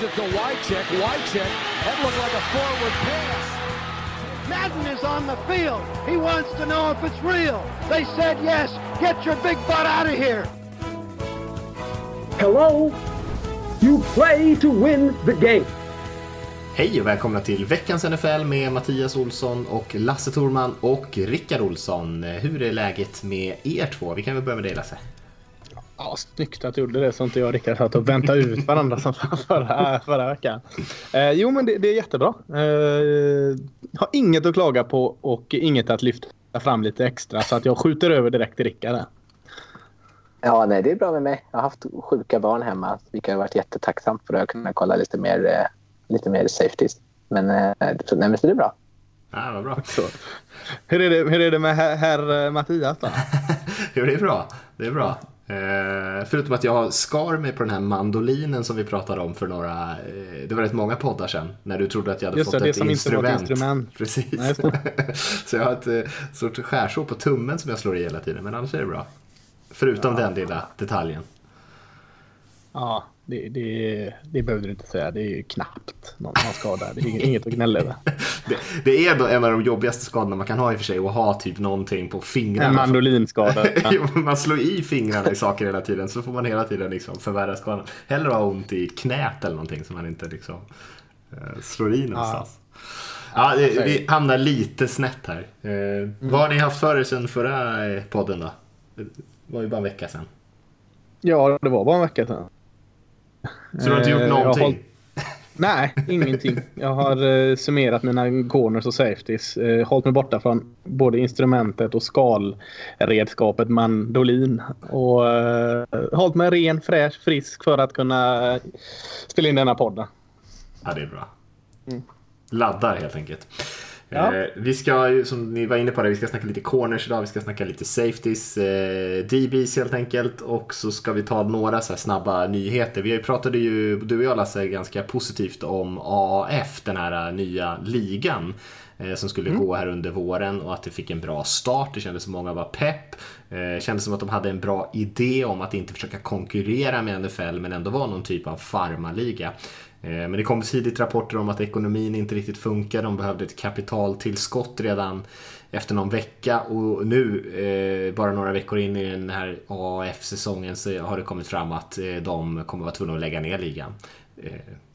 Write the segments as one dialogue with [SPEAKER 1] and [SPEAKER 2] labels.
[SPEAKER 1] Gives it to Wycheck. Wycheck. That looked like a forward pass.
[SPEAKER 2] Madden is on the field. He wants to know if it's real. They said yes. Get your big butt out of here.
[SPEAKER 3] Hello? You play to win the game.
[SPEAKER 4] Hej och välkomna till veckans NFL med Mattias Olsson och Lasse Thorman och Rickard Olsson. Hur är läget med er två? Vi kan väl börja med dig Lasse.
[SPEAKER 5] Ja, snyggt att du gjorde det så inte jag och Rickard satt och väntade ut varandra som förra, förra veckan. Eh, jo, men det, det är jättebra. Eh, har inget att klaga på och inget att lyfta fram lite extra så att jag skjuter över direkt till Rickard.
[SPEAKER 6] Ja, nej, det är bra med mig. Jag har haft sjuka barn hemma, vilket har varit jättetacksamt för att kunna kolla lite mer, eh, lite mer safeties. Men, eh, så, nej, men så det är bra.
[SPEAKER 4] Ja, vad bra.
[SPEAKER 5] Så. Hur, är det, hur är det med herr, herr Mattias då?
[SPEAKER 4] jo, det är bra. Det är bra. Eh, förutom att jag skar mig på den här mandolinen som vi pratade om för några, eh, det var rätt många poddar sedan, när du trodde att jag hade
[SPEAKER 5] Just
[SPEAKER 4] fått
[SPEAKER 5] det,
[SPEAKER 4] ett,
[SPEAKER 5] det som
[SPEAKER 4] instrument.
[SPEAKER 5] Ett instrument.
[SPEAKER 4] Precis.
[SPEAKER 5] Nej,
[SPEAKER 4] så jag har ett eh, sorts skärsår på tummen som jag slår i hela tiden, men annars är det bra. Förutom ja. den lilla detaljen.
[SPEAKER 5] Ja, det, det, det behöver du inte säga. Det är ju knappt någon har skada. Det är inget att gnälla över.
[SPEAKER 4] det, det är en av de jobbigaste skadorna man kan ha i och för sig. Att ha typ någonting på fingrarna.
[SPEAKER 5] En mandolinskada.
[SPEAKER 4] man slår i fingrarna i saker hela tiden. Så får man hela tiden liksom förvärra skadan. Hellre ha ont i knät eller någonting som man inte liksom uh, slår i någonstans. Ja. Ja, det, vi hamnar lite snett här. Mm. Vad har ni haft för er sedan förra podden då? Det var ju bara en vecka sedan.
[SPEAKER 5] Ja, det var bara en vecka sedan.
[SPEAKER 4] Så du har inte gjort någonting?
[SPEAKER 5] Håll... Nej, ingenting. Jag har uh, summerat mina corners och safeties. Uh, hållit mig borta från både instrumentet och skalredskapet mandolin. Och uh, hållit mig ren, fräsch, frisk för att kunna uh, spela in denna podden.
[SPEAKER 4] Ja, det är bra. Mm. Laddar helt enkelt. Ja. Eh, vi ska, som ni var inne på, det, vi ska snacka lite corners idag, vi ska snacka lite safeties, eh, DBs helt enkelt och så ska vi ta några så snabba nyheter. Vi pratade ju, du och jag Lasse, ganska positivt om AAF, den här nya ligan eh, som skulle mm. gå här under våren och att det fick en bra start. Det kändes som många var pepp. Det kändes som att de hade en bra idé om att inte försöka konkurrera med NFL men ändå vara någon typ av farmaliga. Eh, men det kom tidigt rapporter om att ekonomin inte riktigt funkar. De behövde ett kapitaltillskott redan efter någon vecka och nu, eh, bara några veckor in i den här AF-säsongen så har det kommit fram att eh, de kommer vara tvungna att lägga ner ligan.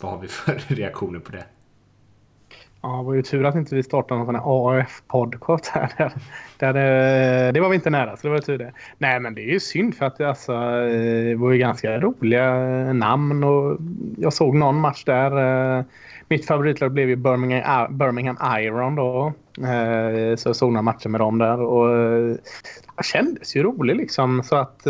[SPEAKER 4] Vad har vi för reaktioner på det?
[SPEAKER 5] Ja, det var ju tur att inte vi startade någon sån här AF-podcast här. Där det, det var vi inte nära, så det var tur det. Nej, men det är ju synd för att det, alltså, eh, det var ju ganska roliga namn och jag såg någon match där. Eh, mitt favoritlag blev ju Birmingham, eh, Birmingham Iron då. Så jag såg några matcher med dem där och det kändes ju roligt liksom. Så att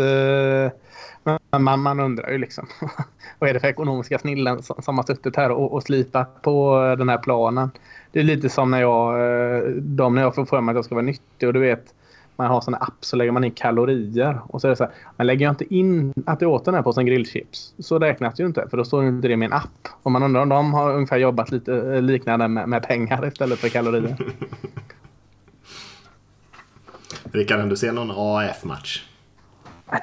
[SPEAKER 5] man, man undrar ju liksom vad är det för ekonomiska snillen som, som har suttit här och, och slipat på den här planen. Det är lite som när jag, eh, de, när jag får för mig att jag ska vara nyttig och du vet man har sådana app så lägger man in kalorier och så är det så här, men lägger jag inte in att jag åt den här påsen grillchips så räknas det ju inte för då står det inte det med en app. Och man undrar om de har ungefär jobbat lite eh, liknande med, med pengar istället för kalorier.
[SPEAKER 4] Rickard, du ser någon AF-match?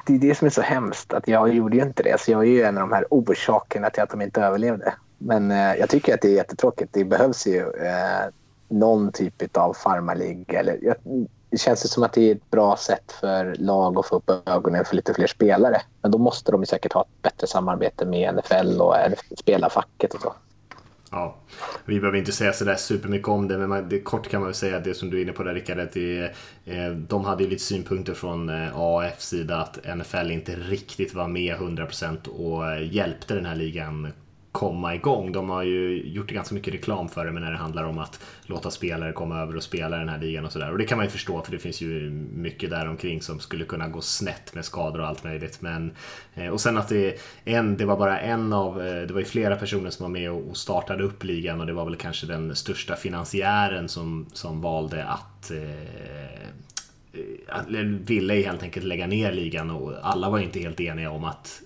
[SPEAKER 6] Det är det som är så hemskt. Att jag gjorde ju inte det. Så jag är ju en av de här orsakerna till att de inte överlevde. Men eh, jag tycker att det är jättetråkigt. Det behövs ju eh, någon typ av farmarlig. Eller, jag, det känns som att det är ett bra sätt för lag att få upp ögonen för lite fler spelare. Men då måste de säkert ha ett bättre samarbete med NFL och spelarfacket och så.
[SPEAKER 4] Ja, vi behöver inte säga sådär supermycket om det, men man, det, kort kan man väl säga det som du är inne på där Rickard, att det, eh, de hade ju lite synpunkter från eh, AAF sida att NFL inte riktigt var med 100% och eh, hjälpte den här ligan komma igång. De har ju gjort ganska mycket reklam för det men när det handlar om att låta spelare komma över och spela den här ligan och sådär. Och det kan man ju förstå för det finns ju mycket där omkring som skulle kunna gå snett med skador och allt möjligt. Men, eh, och sen att det, en, det var bara en av, eh, det var ju flera personer som var med och startade upp ligan och det var väl kanske den största finansiären som, som valde att eh, ville helt enkelt lägga ner ligan och alla var inte helt eniga om att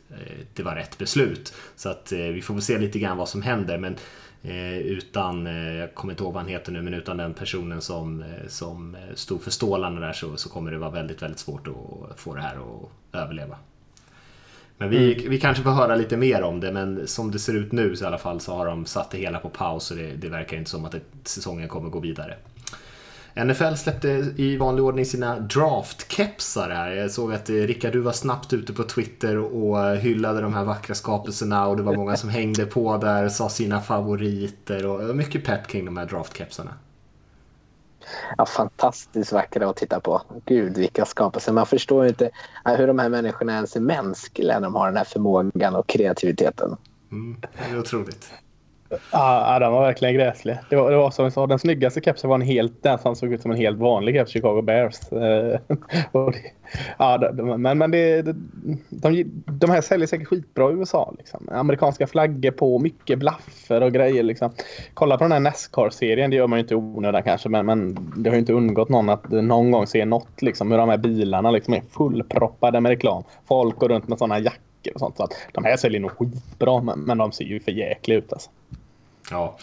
[SPEAKER 4] det var rätt beslut. Så att vi får väl se lite grann vad som händer. Men utan, jag kommer inte ihåg vad han heter nu, men utan den personen som, som stod för stålarna där så, så kommer det vara väldigt, väldigt svårt att få det här att överleva. Men vi, mm. vi kanske får höra lite mer om det, men som det ser ut nu så i alla fall så har de satt det hela på paus och det, det verkar inte som att det, säsongen kommer gå vidare. NFL släppte i vanlig ordning sina draftkepsar här. Jag såg att eh, Rickard, du var snabbt ute på Twitter och hyllade de här vackra skapelserna och det var många som hängde på där, sa sina favoriter och mycket pepp kring de här draftkepsarna.
[SPEAKER 6] Ja, fantastiskt vackra att titta på. Gud, vilka skapelser. Man förstår inte hur de här människorna ens är mänskliga när de har den här förmågan och kreativiteten.
[SPEAKER 4] Mm, det är otroligt.
[SPEAKER 5] Ja, den var verkligen gräslig. Det var, det var som jag sa, den snyggaste kepsen var en helt, den som såg ut som en helt vanlig keps, Chicago Bears. Eh, och det, ja, men, men det, de, de här säljer säkert skitbra i USA. Liksom. Amerikanska flaggor på, mycket blaffer och grejer. Liksom. Kolla på den här Nascar-serien, det gör man ju inte i onödan kanske, men, men det har ju inte undgått någon att någon gång se något, liksom, hur de här bilarna liksom är fullproppade med reklam. Folk går runt med sådana jackor och sånt. Så att de här säljer nog skitbra, men, men de ser ju för jäkliga ut alltså.
[SPEAKER 4] Ja.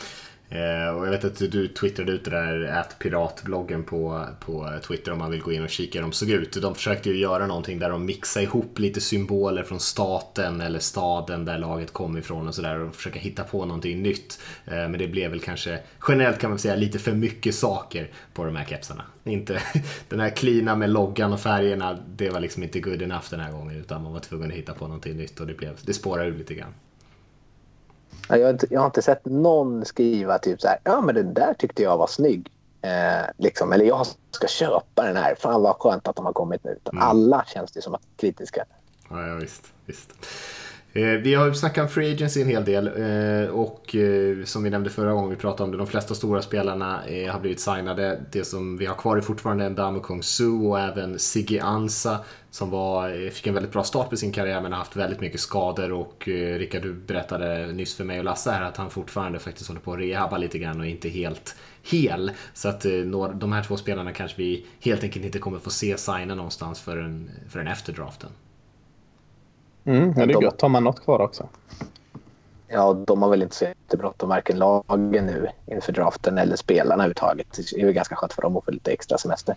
[SPEAKER 4] Eh, och jag vet att du twittrade ut det där att piratbloggen på, på Twitter om man vill gå in och kika hur de såg ut. De försökte ju göra någonting där de mixade ihop lite symboler från staten eller staden där laget kom ifrån och sådär och försöka hitta på någonting nytt. Eh, men det blev väl kanske generellt kan man säga lite för mycket saker på de här kepsarna. Inte den här klina med loggan och färgerna, det var liksom inte good enough den här gången utan man var tvungen att hitta på någonting nytt och det, blev, det spårade ur lite grann.
[SPEAKER 6] Jag har, inte, jag har inte sett någon skriva typ så här, ja men den där tyckte jag var snygg. Eh, liksom, eller jag ska köpa den här, fan vad skönt att de har kommit nu. Mm. Alla känns det som att kritiska.
[SPEAKER 4] Ja, ja visst. visst. Eh, vi har snackat om Free Agency en hel del eh, och eh, som vi nämnde förra gången vi pratade om det, de flesta stora spelarna har blivit signade. Det som vi har kvar är fortfarande Ndamo Kung Su och även Sigge Ansa som var, fick en väldigt bra start på sin karriär men har haft väldigt mycket skador och Rickard du berättade nyss för mig och Lasse här att han fortfarande faktiskt håller på att rehabba lite grann och inte helt hel. Så att de här två spelarna kanske vi helt enkelt inte kommer få se signa någonstans förrän, förrän efter draften.
[SPEAKER 5] Mm, ja, det är de, gött. Har man något kvar också?
[SPEAKER 6] Ja, de har väl inte så jättebråttom, varken lagen nu inför draften eller spelarna överhuvudtaget. Det är ju ganska skönt för dem att få lite extra semester.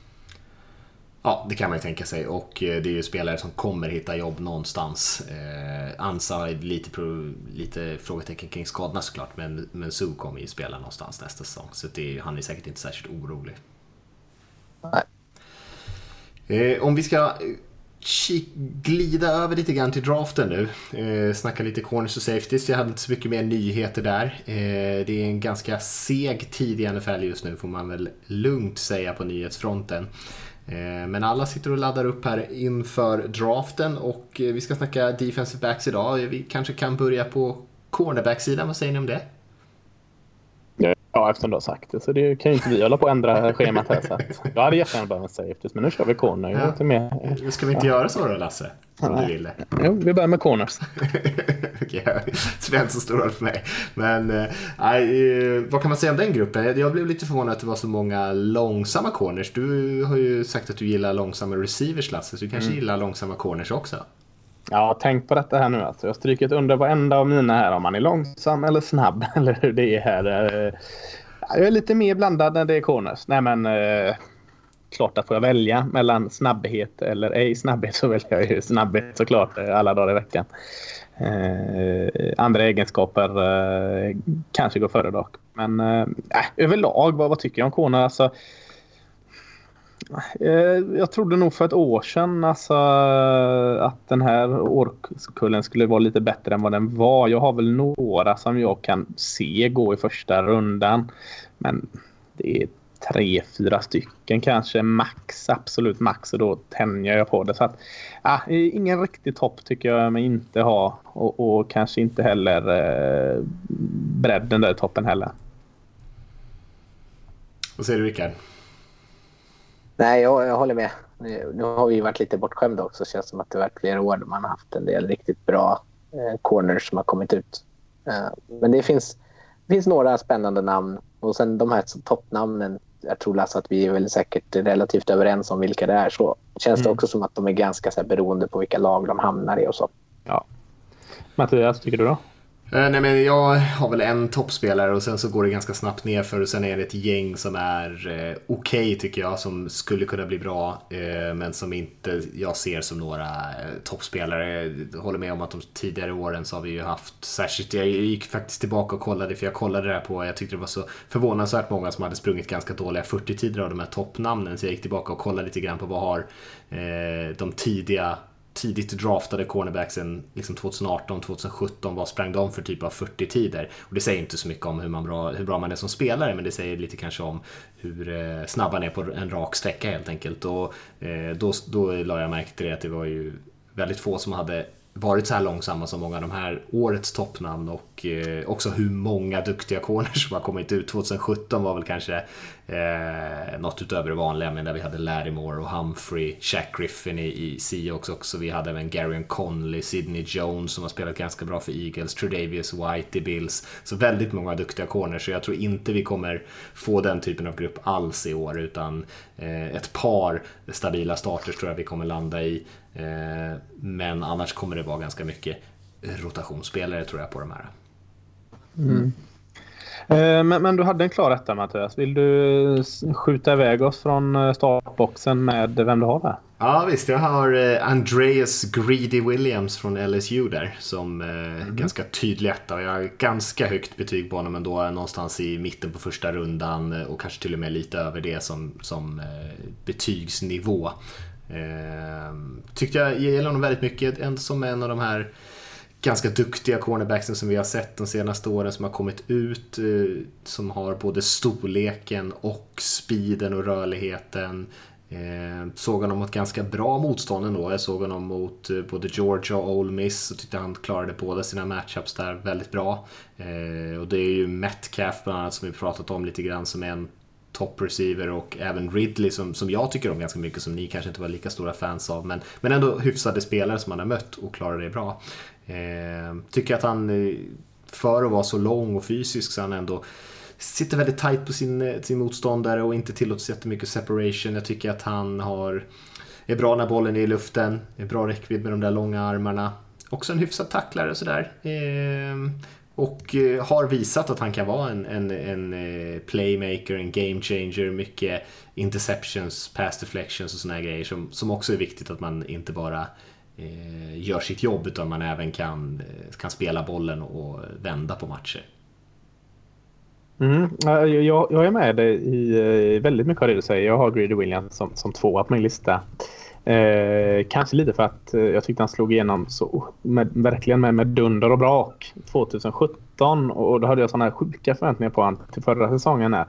[SPEAKER 4] Ja, det kan man ju tänka sig. Och eh, det är ju spelare som kommer hitta jobb någonstans. Eh, Ansa lite, lite frågetecken kring skadorna såklart, men, men Su kommer ju spela någonstans nästa säsong. Så det är, han är säkert inte särskilt orolig.
[SPEAKER 6] Nej.
[SPEAKER 4] Eh, om vi ska glida över lite grann till draften nu. Eh, snacka lite corners och safeties. Jag hade inte så mycket mer nyheter där. Eh, det är en ganska seg tid i NFL just nu får man väl lugnt säga på nyhetsfronten. Eh, men alla sitter och laddar upp här inför draften och eh, vi ska snacka defensive backs idag. Vi kanske kan börja på cornerback-sidan. Vad säger ni om det?
[SPEAKER 5] Ja, eftersom du har sagt det. Så det kan ju inte vi hålla på att ändra schemat här. Så att jag hade jättegärna behövt safeties, men nu kör vi corner. Ja. Med.
[SPEAKER 4] Ska vi inte ja. göra så då, Lasse? Om du vill
[SPEAKER 5] Jo, vi börjar med corners.
[SPEAKER 4] Okej, det spelar inte så stor roll för mig. Men äh, vad kan man säga om den gruppen? Jag blev lite förvånad att det var så många långsamma corners. Du har ju sagt att du gillar långsamma receivers, Lasse, så du kanske mm. gillar långsamma corners också?
[SPEAKER 5] Ja, tänk på detta här nu. Alltså. Jag har strykit under varenda av mina här om man är långsam eller snabb eller hur det är här. Eh, jag är lite mer blandad när det är corners. Nej, men eh, klart att får jag välja mellan snabbhet eller ej snabbhet så väljer jag ju snabbhet såklart eh, alla dagar i veckan. Eh, andra egenskaper eh, kanske går före dock. Men eh, äh, överlag, vad, vad tycker jag om corner? Alltså, Eh, jag trodde nog för ett år sedan alltså, att den här årskullen skulle vara lite bättre än vad den var. Jag har väl några som jag kan se gå i första rundan. Men det är tre, fyra stycken kanske max, absolut max och då tänjer jag på det. Så att, ah, ingen riktig topp tycker jag mig inte ha och, och kanske inte heller eh, bredden där i toppen heller.
[SPEAKER 4] Vad säger du Rickard?
[SPEAKER 6] Nej, jag, jag håller med. Nu, nu, har vi varit lite bortskämda också. Det känns som att det har varit flera år där man har haft en del riktigt bra eh, corners som har kommit ut. Eh, men det finns, det finns några spännande namn. Och sen de här toppnamnen. Jag tror Lasse att vi är väl säkert relativt överens om vilka det är. Så känns mm. det också som att de är ganska så här, beroende på vilka lag de hamnar i och så.
[SPEAKER 5] Ja. Mattias, tycker du då?
[SPEAKER 4] Eh, nej men jag har väl en toppspelare och sen så går det ganska snabbt ner för och sen är det ett gäng som är eh, okej okay, tycker jag som skulle kunna bli bra eh, men som inte jag ser som några eh, toppspelare. Jag håller med om att de tidigare åren så har vi ju haft särskilt, jag gick faktiskt tillbaka och kollade för jag kollade det här på, jag tyckte det var så förvånansvärt många som hade sprungit ganska dåliga 40-tider av de här toppnamnen så jag gick tillbaka och kollade lite grann på vad har eh, de tidiga tidigt draftade cornerbacksen liksom 2018, 2017, vad sprang de för typ av 40-tider? Och det säger inte så mycket om hur, man bra, hur bra man är som spelare, men det säger lite kanske om hur eh, snabb man är på en rak sträcka helt enkelt. Och eh, då, då la jag märke till det att det var ju väldigt få som hade varit så här långsamma som många av de här årets toppnamn och eh, också hur många duktiga corners som har kommit ut. 2017 var väl kanske eh, något utöver det vanliga men där vi hade Lattimore och Humphrey, Shaq Griffin i, i Seahawks också. Vi hade även Gary Conley, Sidney Jones som har spelat ganska bra för Eagles, Tredavious White i Bills. Så väldigt många duktiga corners så jag tror inte vi kommer få den typen av grupp alls i år utan eh, ett par stabila starters tror jag vi kommer landa i. Eh, men annars kommer det vara ganska mycket rotationsspelare tror jag på de här.
[SPEAKER 5] Mm. Eh, men, men, du hade en klar etta Mattias. Vill du skjuta iväg oss från eh, startboxen med vem du har där?
[SPEAKER 4] Ja visst, jag har Andreas Greedy Williams från LSU där som mm. ganska tydlig etta. Jag har ganska högt betyg på honom ändå, någonstans i mitten på första rundan och kanske till och med lite över det som, som betygsnivå. Ehm, tyckte jag gillade honom väldigt mycket, en, som en av de här ganska duktiga cornerbacksen som vi har sett de senaste åren som har kommit ut. Eh, som har både storleken och speeden och rörligheten. Ehm, såg honom mot ganska bra motstånd ändå. Jag såg honom mot eh, både Georgia och Ole Miss och tyckte han klarade båda sina matchups där väldigt bra. Ehm, och det är ju Metcalf bland annat som vi pratat om lite grann som en top receiver och även Ridley som, som jag tycker om ganska mycket som ni kanske inte var lika stora fans av men, men ändå hyfsade spelare som han har mött och klarar det bra. Eh, tycker att han eh, för att vara så lång och fysisk så han ändå sitter väldigt tight på sin, eh, sin motståndare och inte tillåts jättemycket separation. Jag tycker att han har, är bra när bollen är i luften, är bra räckvidd med de där långa armarna. Också en hyfsad tacklare sådär. Eh, och eh, har visat att han kan vara en, en, en eh, playmaker, en game changer, mycket interceptions, pass deflections och sådana grejer som, som också är viktigt att man inte bara eh, gör sitt jobb utan man även kan, eh, kan spela bollen och vända på matcher.
[SPEAKER 5] Mm, jag, jag är med dig i väldigt mycket av det du säger. Jag har Greedy Williams som, som tvåa på min lista. Eh, kanske lite för att eh, jag tyckte han slog igenom så med, verkligen med, med dunder och brak 2017 och då hade jag sådana här sjuka förväntningar på honom till förra säsongen. Här.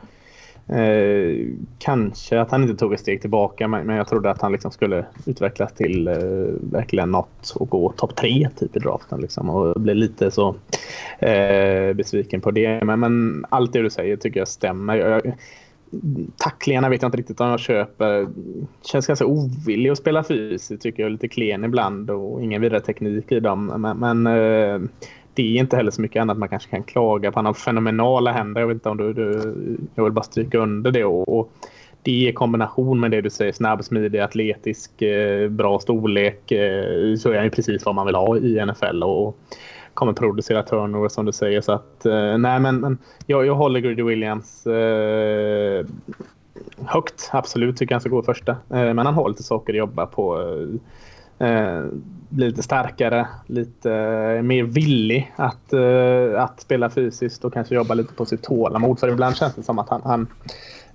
[SPEAKER 5] Eh, kanske att han inte tog ett steg tillbaka men, men jag trodde att han liksom skulle utvecklas till eh, verkligen något och gå topp tre typ i draften. Liksom, och blev lite så eh, besviken på det. Men, men allt det du säger tycker jag stämmer. Jag, tacklingarna vet jag inte riktigt om jag köper. Känns ganska ovillig att spela fysiskt tycker jag. Lite klen ibland och ingen vidare teknik i dem. Men, men eh, det är inte heller så mycket annat man kanske kan klaga på. Han har fenomenala händer. Jag vet inte om du, du jag vill bara stryka under det. Och, och det i kombination med det du säger, snabb, smidig, atletisk, eh, bra storlek eh, så är han ju precis vad man vill ha i NFL. Och, kommer producera turnover som du säger. Så att, eh, nej, men, men jag, jag håller Greedy Williams eh, högt. Absolut tycker jag han ska gå första. Eh, men han har lite saker att jobba på. Eh, eh bli lite starkare, lite eh, mer villig att, eh, att spela fysiskt och kanske jobba lite på sitt tålamod. För ibland känns det som att han, han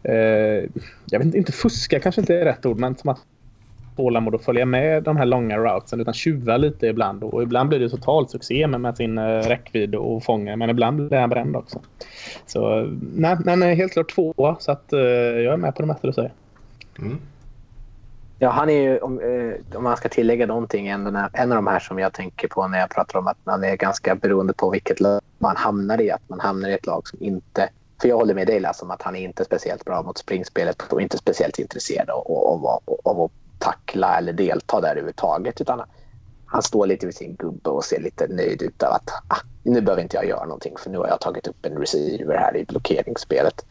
[SPEAKER 5] eh, jag vet inte, inte fuska kanske inte är rätt ord, men som att tålamod att följa med de här långa routsen utan tjuva lite ibland. Och ibland blir det totalt succé med, med sin uh, räckvidd och fånga men ibland blir han bränd också. Så nej, men helt klart två så att uh, jag är med på det mesta du säger. Mm.
[SPEAKER 6] Ja, han är ju, om, eh, om man ska tillägga någonting, en, en av de här som jag tänker på när jag pratar om att man är ganska beroende på vilket lag man hamnar i. Att man hamnar i ett lag som inte... För jag håller med dig Lasse om att han är inte speciellt bra mot springspelet och inte speciellt intresserad av, av, av, av att tackla eller delta där överhuvudtaget. Utan han står lite vid sin gubbe och ser lite nöjd ut av att ah, nu behöver inte jag göra någonting för nu har jag tagit upp en receiver här i blockeringsspelet.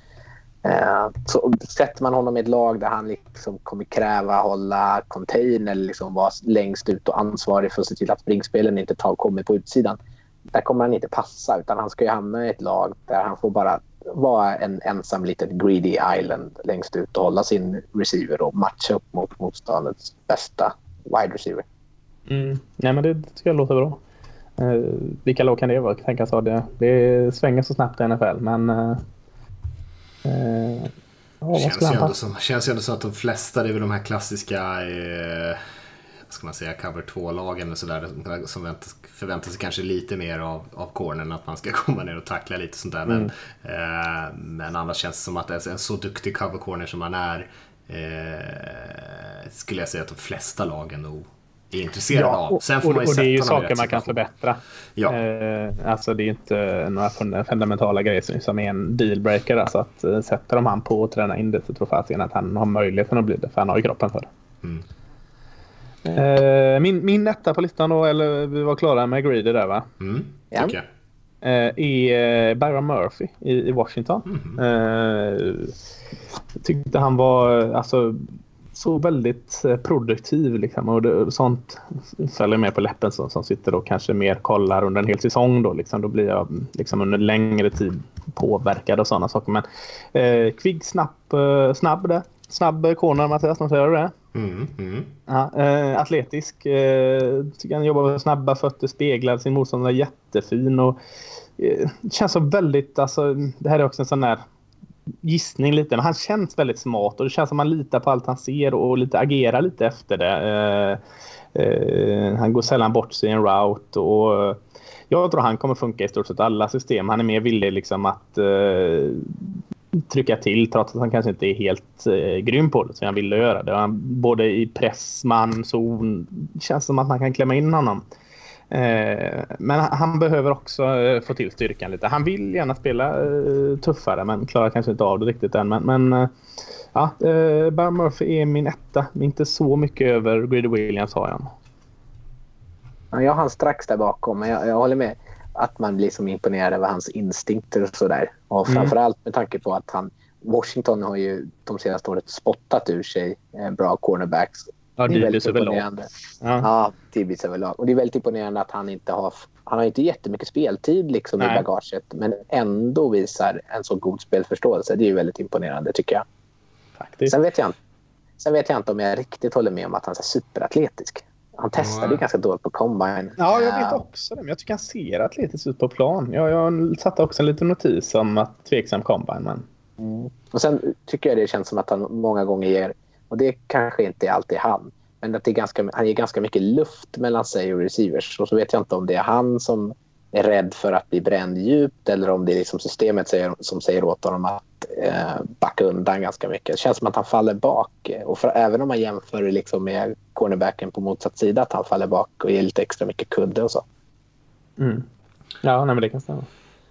[SPEAKER 6] Eh, så sätter man honom i ett lag där han liksom kommer kräva hålla container eller liksom vara längst ut och ansvarig för att se till att springspelen inte tar, kommer på utsidan. där kommer han inte passa utan han ska ju hamna i ett lag där han får bara vara en ensam liten greedy island längst ut och hålla sin receiver och matcha upp mot motståndets bästa wide receiver.
[SPEAKER 5] Mm. Nej, men det tycker jag låter bra. Eh, vilka lag kan det vara? Tänkas ha det. Det svänger så snabbt i NFL, men... Eh,
[SPEAKER 4] eh, ja, känns, ju ändå som, känns ju ändå som att de flesta, det är väl de här klassiska... Eh, ska man säga, cover 2-lagen och sådär som väntas, förväntar sig kanske lite mer av, av cornern, att man ska komma ner och tackla lite sånt där. Men, mm. eh, men annars känns det som att en, så duktig cover corner som man är eh, skulle jag säga att de flesta lagen nog är intresserade ja,
[SPEAKER 5] av. Sen får och, man ju och det är ju saker man kan förbättra. Ja. Eh, alltså det är inte några fundamentala grejer som är en dealbreaker. Alltså att eh, sätter de han på och tränar in det så tror fasiken att han har möjligheten att bli det. För han har ju kroppen för det. Mm. Eh, min, min etta på listan då, eller vi var klara med Greedy där va?
[SPEAKER 4] Mm, ja. Okay.
[SPEAKER 5] Eh, är eh, Byron Murphy i, i Washington. Mm. Tyckte han var alltså så väldigt produktiv liksom. Och det, sånt följer med på läppen som, som sitter och kanske mer kollar under en hel säsong då. Liksom. Då blir jag liksom under längre tid påverkad av sådana saker. Men eh, kvigg, snabb, snabb där. Snabb corner Mattias, säger du det?
[SPEAKER 4] Mm, mm.
[SPEAKER 5] Ja, eh, atletisk. Eh, tycker han jobbar med snabba fötter, speglar sin motståndare jättefin. Och, eh, känns så väldigt, alltså, det här är också en sån där gissning lite, men han känns väldigt smart och det känns som att man litar på allt han ser och lite agerar lite efter det. Eh, eh, han går sällan bort sig i en route och jag tror han kommer funka i stort sett alla system. Han är mer villig liksom att eh, trycka till trots att han kanske inte är helt eh, grym på det som han ville göra det. Han, både i press, man, zon. känns som att man kan klämma in honom. Eh, men han behöver också eh, få till styrkan lite. Han vill gärna spela eh, tuffare men klarar kanske inte av det riktigt än. Men, men eh, ja, eh, Barry Murphy är min etta. Inte så mycket över Greedy Williams har jag.
[SPEAKER 6] Ja, jag har han strax där bakom men jag, jag håller med att man blir som imponerad över hans instinkter och sådär. Och mm. framförallt med tanke på att han Washington har ju de senaste åren spottat ur sig bra cornerbacks
[SPEAKER 5] Ja, DBs överlag.
[SPEAKER 6] Ja, ja DBs överlag. Och det är väldigt imponerande att han inte har... Han har inte jättemycket speltid liksom i bagaget men ändå visar en så god spelförståelse. Det är ju väldigt imponerande tycker jag. Faktiskt. Sen vet jag, inte, sen vet jag inte om jag riktigt håller med om att han är superatletisk. Han testade ju ganska dåligt på combine.
[SPEAKER 5] Ja, jag vet också det. Men jag tycker han ser atletisk ut på plan. Jag, jag satte också en liten notis om att tveksam combine. Men...
[SPEAKER 6] Mm. Och sen tycker jag det känns som att han många gånger ger och det kanske inte är alltid han. Men att det är ganska, han ger ganska mycket luft mellan sig och receivers. Och så vet jag inte om det är han som är rädd för att bli bränd djupt eller om det är liksom systemet säger, som säger åt honom att eh, backa undan ganska mycket. Det känns som att han faller bak. Och för, även om man jämför liksom med cornerbacken på motsatt sida att han faller bak och ger lite extra mycket kudde och så.
[SPEAKER 5] Mm. Ja, nej, men det kan stämma.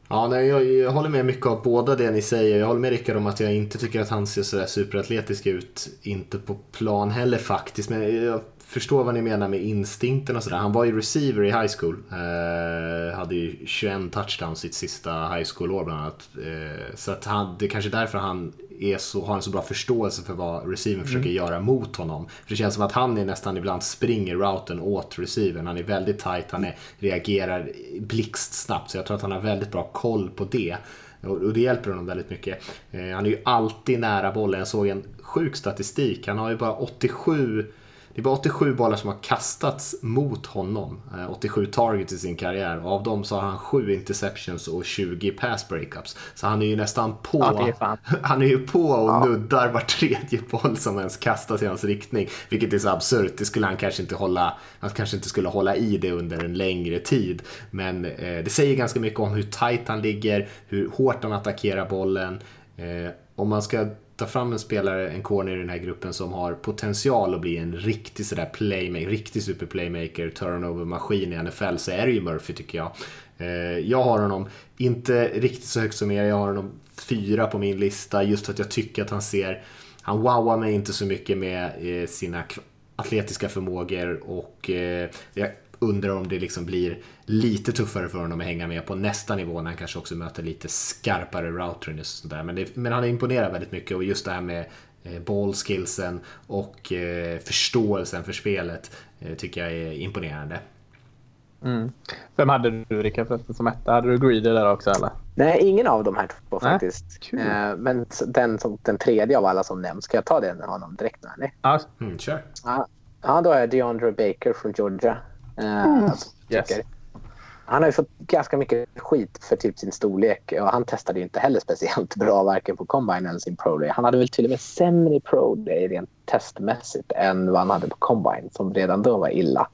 [SPEAKER 4] Ja, nej, jag, jag, håller med mycket av båda det ni säger. Jag håller med Rickard om att jag inte tycker att han ser sådär superatletisk ut. Inte på plan heller faktiskt. Men jag förstår vad ni menar med instinkten och sådär. Han var ju receiver i high school. Eh, hade ju 21 touchdowns sitt sista high school-år bland annat. Eh, så att han, det är kanske därför han är så, har en så bra förståelse för vad receiven försöker mm. göra mot honom. För det känns som att han är nästan ibland springer routen åt receiven. Han är väldigt tight, han är, reagerar blixtsnabbt. Så jag tror att han har väldigt bra koll på det. Och det hjälper honom väldigt mycket. Eh, han är ju alltid nära bollen. Jag såg en sjuk statistik. Han har ju bara 87 det är bara 87 bollar som har kastats mot honom. 87 eh, targets i sin karriär. Och av dem så har han 7 interceptions och 20 pass breakups. Så han är ju nästan på.
[SPEAKER 6] Ja,
[SPEAKER 4] han är ju på och ja. nuddar var tredje boll som ens kastas i hans riktning. Vilket är så absurt. Det skulle han kanske inte hålla. Han kanske inte skulle hålla i det under en längre tid. Men eh, det säger ganska mycket om hur tight han ligger, hur hårt han attackerar bollen. Eh, om man ska ta fram en spelare, en corner i den här gruppen som har potential att bli en riktig sådär playmaker, riktig super playmaker, turnover-maskin i NFL så är det ju Murphy tycker jag. Eh, jag har honom inte riktigt så högt som er, jag har honom fyra på min lista just för att jag tycker att han ser, han wowar mig inte så mycket med eh, sina atletiska förmågor och eh, jag undrar om det liksom blir lite tuffare för honom att hänga med på nästa nivå när han kanske också möter lite skarpare routern och sådär. Men, men han imponerar väldigt mycket och just det här med eh, bollskillsen och eh, förståelsen för spelet eh, tycker jag är imponerande.
[SPEAKER 5] Mm. Vem hade du Rickard förresten som etta? Hade du Greedy där också eller?
[SPEAKER 6] Nej, ingen av de här två
[SPEAKER 5] Nej,
[SPEAKER 6] faktiskt.
[SPEAKER 5] kul.
[SPEAKER 6] Eh, men den, som, den tredje av alla som nämns, ska jag ta den honom direkt nu? eller?
[SPEAKER 5] Ja,
[SPEAKER 4] Mm, kör.
[SPEAKER 6] Ja, ja, då är jag DeAndre Baker från Georgia. Eh, jag
[SPEAKER 5] Yes.
[SPEAKER 6] tycker- Han har ju fått ganska mycket skit för typ sin storlek och han testade ju inte heller speciellt bra varken på Combine eller sin Pro Day. Han hade väl till och med sämre Pro Day rent testmässigt än vad han hade på Combine som redan då var illa.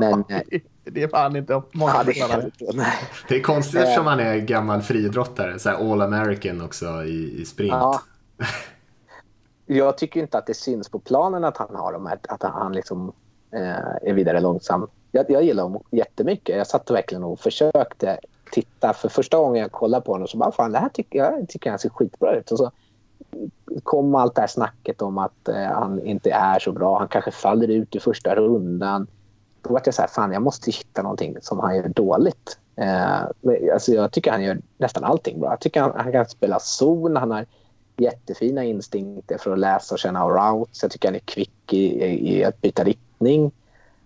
[SPEAKER 6] Men eh,
[SPEAKER 5] det är fan inte många
[SPEAKER 6] ja, det kan inte, nej.
[SPEAKER 4] Det är konstigt eftersom han är gammal friidrottare. Så här all American också i, i sprint.
[SPEAKER 6] Ja. Jag tycker inte att det syns på planen att han har de här, att han liksom eh, är vidare långsam. Jag, jag gillar honom jättemycket. Jag satt verkligen och försökte titta. För första gången jag kollade på honom så bara fan det här tycker jag tycker han ser skitbra ut. Och så kom allt det här snacket om att eh, han inte är så bra. Han kanske faller ut i första rundan. Då var jag så här, fan jag måste hitta någonting som han gör dåligt. Eh, alltså, jag tycker han gör nästan allting bra. Jag tycker han, han kan spela zon. Han har jättefina instinkter för att läsa och känna routes. Jag tycker han är kvick i, i, i att byta riktning.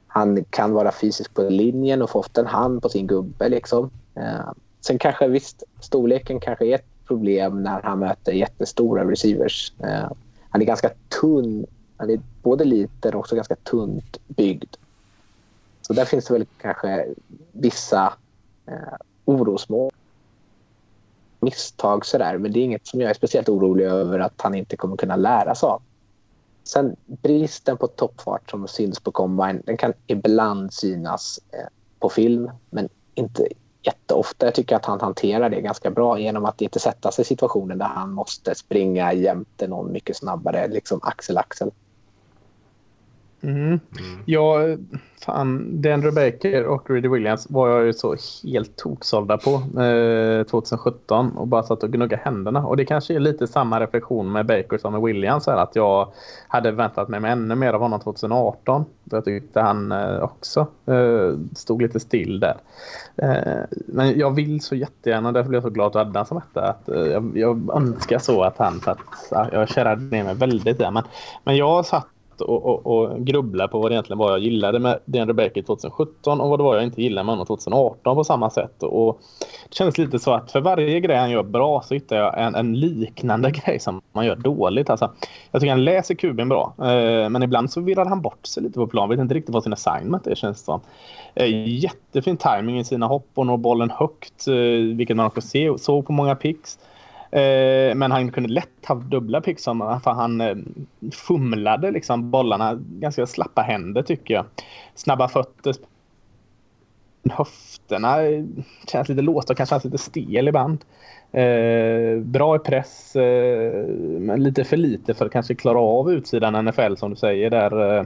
[SPEAKER 6] Han kan vara fysisk på linjen och få ofta en hand på sin gubbe. Liksom. Eh, sen kanske visst, storleken kanske är ett problem när han möter jättestora receivers. Eh, han är ganska tunn. Han är både liten och också ganska tunt byggd. Så där finns det väl kanske vissa eh, orosmål misstag sådär. Men det är inget som jag är speciellt orolig över att han inte kommer kunna lära sig av. Sen bristen på toppfart som syns på combine, den kan ibland synas eh, på film, men inte jätteofta. Jag tycker att han hanterar det ganska bra genom att inte sätta sig i situationer där han måste springa jämte någon mycket snabbare, liksom axel-axel.
[SPEAKER 5] Mm. Ja, fan, Denver Baker och Greedy Williams var jag ju så helt toksålda på eh, 2017 och bara satt och gnuggade händerna. Och det kanske är lite samma reflektion med Baker som med Williams här, att jag hade väntat mig ännu mer av honom 2018. Jag tyckte han eh, också eh, stod lite still där. Eh, men jag vill så jättegärna, därför blev jag så glad att du hade han som etta, att eh, jag, jag önskar så att han, för att ja, jag kärrade ner mig väldigt där. Men, men jag satt och, och, och grubbla på vad det egentligen var jag gillade med den Rebecca 2017 och vad det var jag inte gillade med honom 2018 på samma sätt. Och det kändes lite så att för varje grej han gör bra så hittar jag en, en liknande grej som man gör dåligt. Alltså, jag tycker han läser kuben bra, eh, men ibland så virrar han bort sig lite på plan. Vet inte riktigt vad sin assignment är känns det som. Eh, jättefin timing i sina hopp och når bollen högt, eh, vilket man också såg på många picks. Eh, men han kunde lätt ha dubbla picks för han eh, fumlade liksom bollarna. Ganska slappa händer tycker jag. Snabba fötter. Höfterna eh, känns lite låsta och kanske känns lite stel ibland. Eh, bra i press, eh, men lite för lite för att kanske klara av utsidan NFL som du säger där. Eh.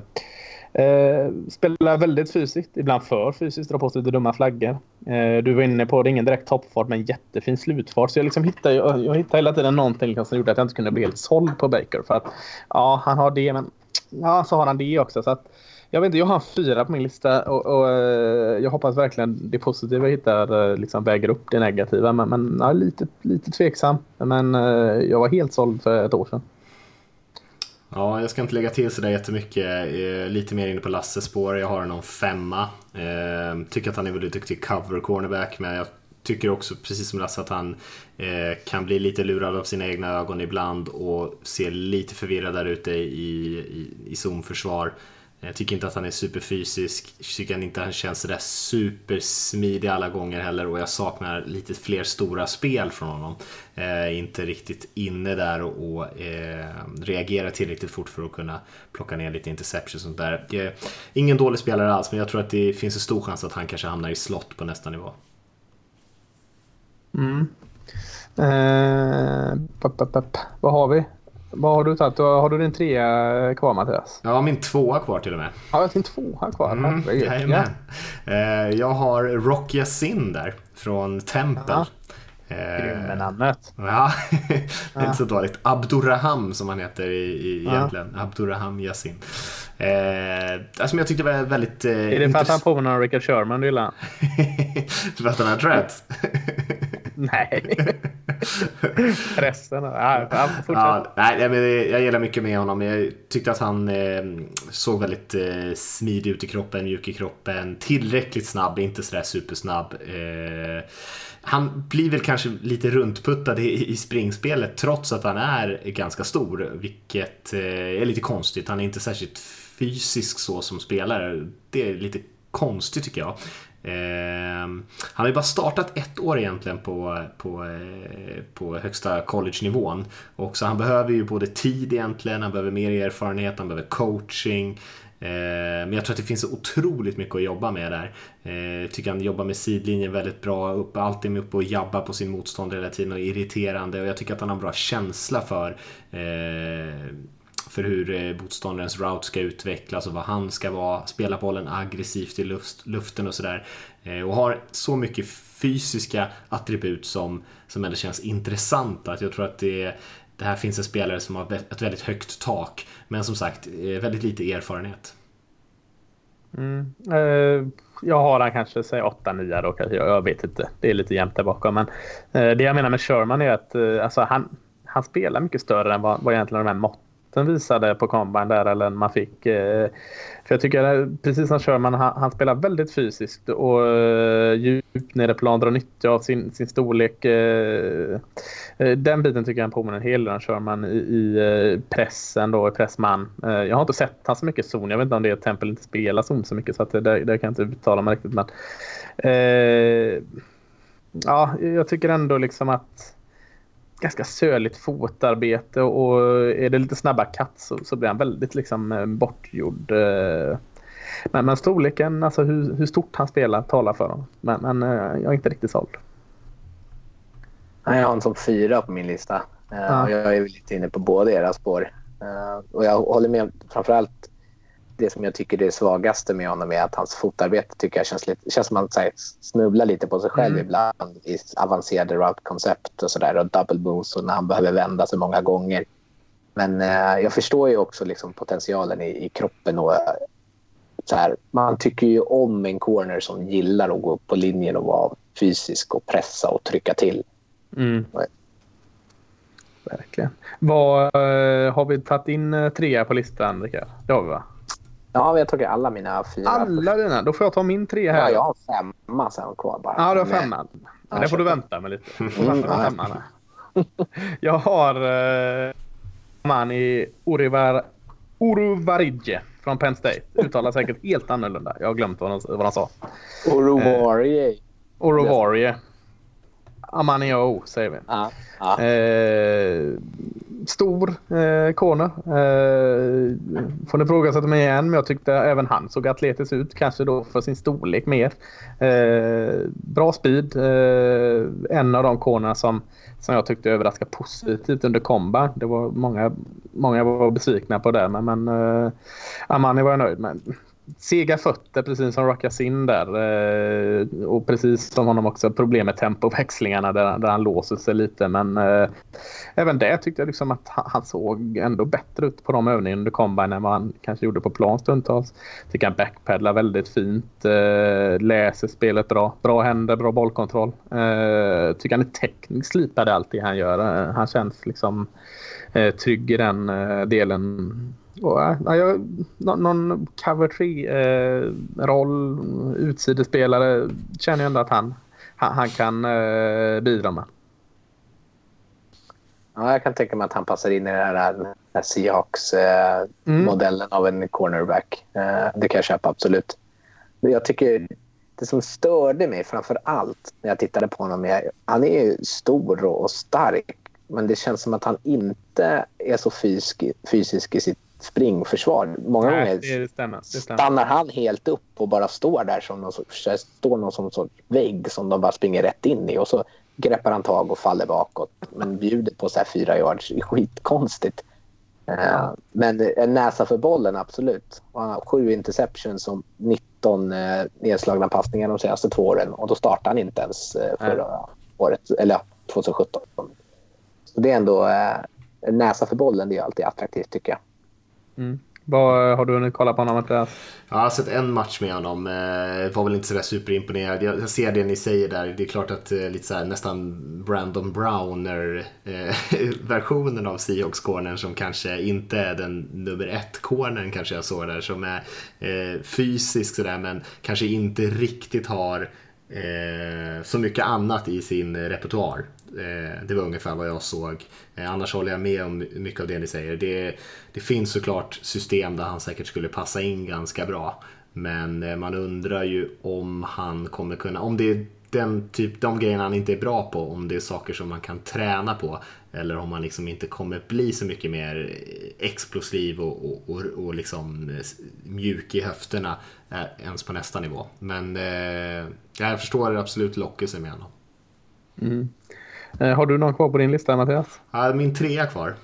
[SPEAKER 5] Eh, spelar väldigt fysiskt, ibland för fysiskt, drar på sig lite dumma flaggor. Eh, du var inne på det, ingen direkt toppfart men jättefin slutfart. Så jag, liksom hittade, jag, jag hittade hela tiden någonting liksom som gjorde att jag inte kunde bli helt såld på Baker. För att ja, han har det men ja, så har han det också. Så att, jag vet inte, jag har en fyra på min lista och, och eh, jag hoppas verkligen det positiva jag hittar eh, liksom väger upp det negativa. Men, men ja, lite, lite tveksam. Men eh, jag var helt såld för ett år sedan.
[SPEAKER 4] Ja, jag ska inte lägga till sådär jättemycket. Eh, lite mer inne på Lasses spår. Jag har någon femma. Eh, tycker att han är väldigt duktig cover cornerback, men jag tycker också, precis som Lasse, att han eh, kan bli lite lurad av sina egna ögon ibland och ser lite förvirrad där ute i, i, i zonförsvar. Jag tycker inte att han är superfysisk, jag tycker inte att han känns sådär supersmidig alla gånger heller och jag saknar lite fler stora spel från honom. Eh, inte riktigt inne där och, och eh, reagerar tillräckligt fort för att kunna plocka ner lite interceptions och sånt där. Eh, ingen dålig spelare alls, men jag tror att det finns en stor chans att han kanske hamnar i slott på nästa nivå.
[SPEAKER 5] Mm. Eh, pop, pop, pop. Vad har vi? Vad har du tagit? Har du din trea kvar Mattias?
[SPEAKER 4] Jag har min tvåa kvar till och med.
[SPEAKER 5] Ja, din tvåa kvar.
[SPEAKER 4] Mm, jajamän. Eh, jag har Rock Yassin där, från Temple.
[SPEAKER 5] Ja.
[SPEAKER 4] Eh,
[SPEAKER 5] Grym med namnet.
[SPEAKER 4] Ja, det är inte så dåligt. Abdurraham som han heter i, i
[SPEAKER 5] Ja.
[SPEAKER 4] egentligen. Abdurraham Yassin. Eh, alltså, men jag tyckte var väldigt... Eh,
[SPEAKER 5] Är det för att han påminner om Richard Sherman du gillar?
[SPEAKER 4] för att han har dreads?
[SPEAKER 5] Nej. Pressen. Ja,
[SPEAKER 4] ja, nej, men jag gillar mycket med honom. Jag tyckte att han eh, såg väldigt eh, smidig ut i kroppen, mjuk i kroppen. Tillräckligt snabb, inte sådär supersnabb. Eh, han blir väl kanske lite runtputtad i, i springspelet trots att han är ganska stor, vilket eh, är lite konstigt. Han är inte särskilt fysisk så som spelare. Det är lite konstigt tycker jag. Ehm, han har ju bara startat ett år egentligen på, på, eh, på högsta college-nivån. Och så han behöver ju både tid egentligen, han behöver mer erfarenhet, han behöver coaching. Ehm, men jag tror att det finns otroligt mycket att jobba med där. Jag tycker han jobbar med sidlinjen väldigt bra, upp, alltid uppe och jabbar på sin motståndare hela tiden och irriterande. Och jag tycker att han har en bra känsla för eh, för hur eh, motståndarens route ska utvecklas och vad han ska vara, spela bollen aggressivt i luft, luften och sådär. Eh, och har så mycket fysiska attribut som, som ändå känns intressanta. Att jag tror att det, det här finns en spelare som har ett väldigt högt tak, men som sagt eh, väldigt lite erfarenhet.
[SPEAKER 5] Mm. Eh, jag har han kanske säg 8-9 då kanske. Jag, jag vet inte. Det är lite jämnt där bakom. Men eh, det jag menar med Sherman är att eh, alltså, han, han spelar mycket större än vad, vad egentligen de här måtten den visade på combine där eller man fick. Eh, för jag tycker precis som Sherman, han, han spelar väldigt fysiskt och eh, djupt nere på plan, drar nytta av sin, sin storlek. Eh, den biten tycker jag han påminner en hel del om Sherman i, i pressen då, i pressman. Jag har inte sett han så mycket zon. Jag vet inte om det är att Tempel inte spelar zon så mycket så att det, det kan jag inte uttala mig riktigt. Men, eh, ja, jag tycker ändå liksom att ganska söligt fotarbete och är det lite snabba katt så, så blir han väldigt liksom eh, bortgjord. Eh. Men, men storleken, alltså hur, hur stort han spelar talar för honom. Men, men eh, jag är inte riktigt såld.
[SPEAKER 6] Jag har honom som fyra på min lista. Ja. Jag är lite inne på båda era spår. Och jag håller med framförallt det som jag tycker är det svagaste med honom är att hans fotarbete tycker jag känns, lite, känns som att han snubblar lite på sig själv mm. ibland i avancerade route-koncept och sådär och double moves och när han behöver vända sig många gånger. Men eh, jag förstår ju också liksom potentialen i, i kroppen och så här, man tycker ju om en corner som gillar att gå upp på linjen och vara fysisk och pressa och trycka till.
[SPEAKER 5] Mm. Verkligen. Vad, uh, har vi tagit in uh, trea på listan, Rickard? Det har vi, va?
[SPEAKER 6] Ja, har tagit alla mina fyra.
[SPEAKER 5] Alla dina? Då får jag ta min tre här.
[SPEAKER 6] Ja, jag har femma sen kvar bara.
[SPEAKER 5] Ja, du har femma. Ja, det får du vänta med lite. Mm, jag har uh, Mani Urivar, Uruvarije från Penn State. Uttalar säkert helt annorlunda. Jag har glömt vad han, vad han sa.
[SPEAKER 6] Uruvarije. Uh,
[SPEAKER 5] Uruvarije. Amanio säger vi.
[SPEAKER 6] Ja, ja.
[SPEAKER 5] Eh, stor eh, corner. Eh, får ni fråga mig igen, men jag tyckte även han såg atletisk ut. Kanske då för sin storlek mer. Eh, bra speed. Eh, en av de cornerna som, som jag tyckte överraskade positivt under komba. Det var många, många var besvikna på det, men, men eh, Amani var jag nöjd med sega fötter precis som Rakasin där. Eh, och precis som honom också problem med tempoväxlingarna där, där han låser sig lite. Men eh, även det tyckte jag liksom att han, han, såg ändå bättre ut på de övningarna under combine än vad han kanske gjorde på plan stundtals. Tycker han backpedlar väldigt fint. Eh, läser spelet bra. Bra händer, bra bollkontroll. Eh, tycker han är tekniskt slipad i allt det han gör. Eh, han känns liksom eh, trygg i den eh, delen och, ja, jag, någon cover 3-roll, eh, utsidespelare, känner jag ändå att han, han, han kan eh, bidra med.
[SPEAKER 6] Ja, jag kan tänka mig att han passar in i den här, här Seahawks-modellen eh, mm. av en cornerback. Eh, det kan jag köpa, absolut. Jag tycker det som störde mig framför allt när jag tittade på honom är han är stor och stark men det känns som att han inte är så fysisk, fysisk i sitt springförsvar. Många Nej, gånger
[SPEAKER 5] det stämmer, det stämmer.
[SPEAKER 6] stannar han helt upp och bara står där som någon sorts, står någon som sorts vägg som de bara springer rätt in i och så greppar han tag och faller bakåt. Men bjuder på så här fyra yards. Skitkonstigt. Uh, men en näsa för bollen, absolut. Och han har sju interceptions och 19 uh, nedslagna passningar de senaste två åren. Och då startade han inte ens uh, förra Nej. året, eller 2017. Så det är ändå en näsa för bollen. Det är alltid attraktivt tycker jag.
[SPEAKER 5] Mm. Vad eh, har du hunnit kolla på honom Mattias?
[SPEAKER 4] Jag har sett en match med honom. Eh, var väl inte sådär superimponerad. Jag, ser det ni säger där. Det är klart att eh, lite såhär, nästan Brandon Browner-versionen av Seahawks-cornern som kanske inte är den nummer ett-cornern kanske jag såg där. Som är fysisk sådär men kanske inte riktigt har så mycket annat i sin repertoar. Eh, det var ungefär vad jag såg. Eh, annars håller jag med om mycket av det ni säger. Det, det finns såklart system där han säkert skulle passa in ganska bra. Men eh, man undrar ju om han kommer kunna, om det är den typ, de grejerna han inte är bra på, om det är saker som man kan träna på. Eller om han liksom inte kommer bli så mycket mer explosiv och, och, och, och liksom mjuk i höfterna ens på nästa nivå. Men eh, jag förstår absolut lockelsen med honom.
[SPEAKER 5] Mm. Eh, har du någon kvar på din lista Mattias?
[SPEAKER 4] Ja, min trea kvar.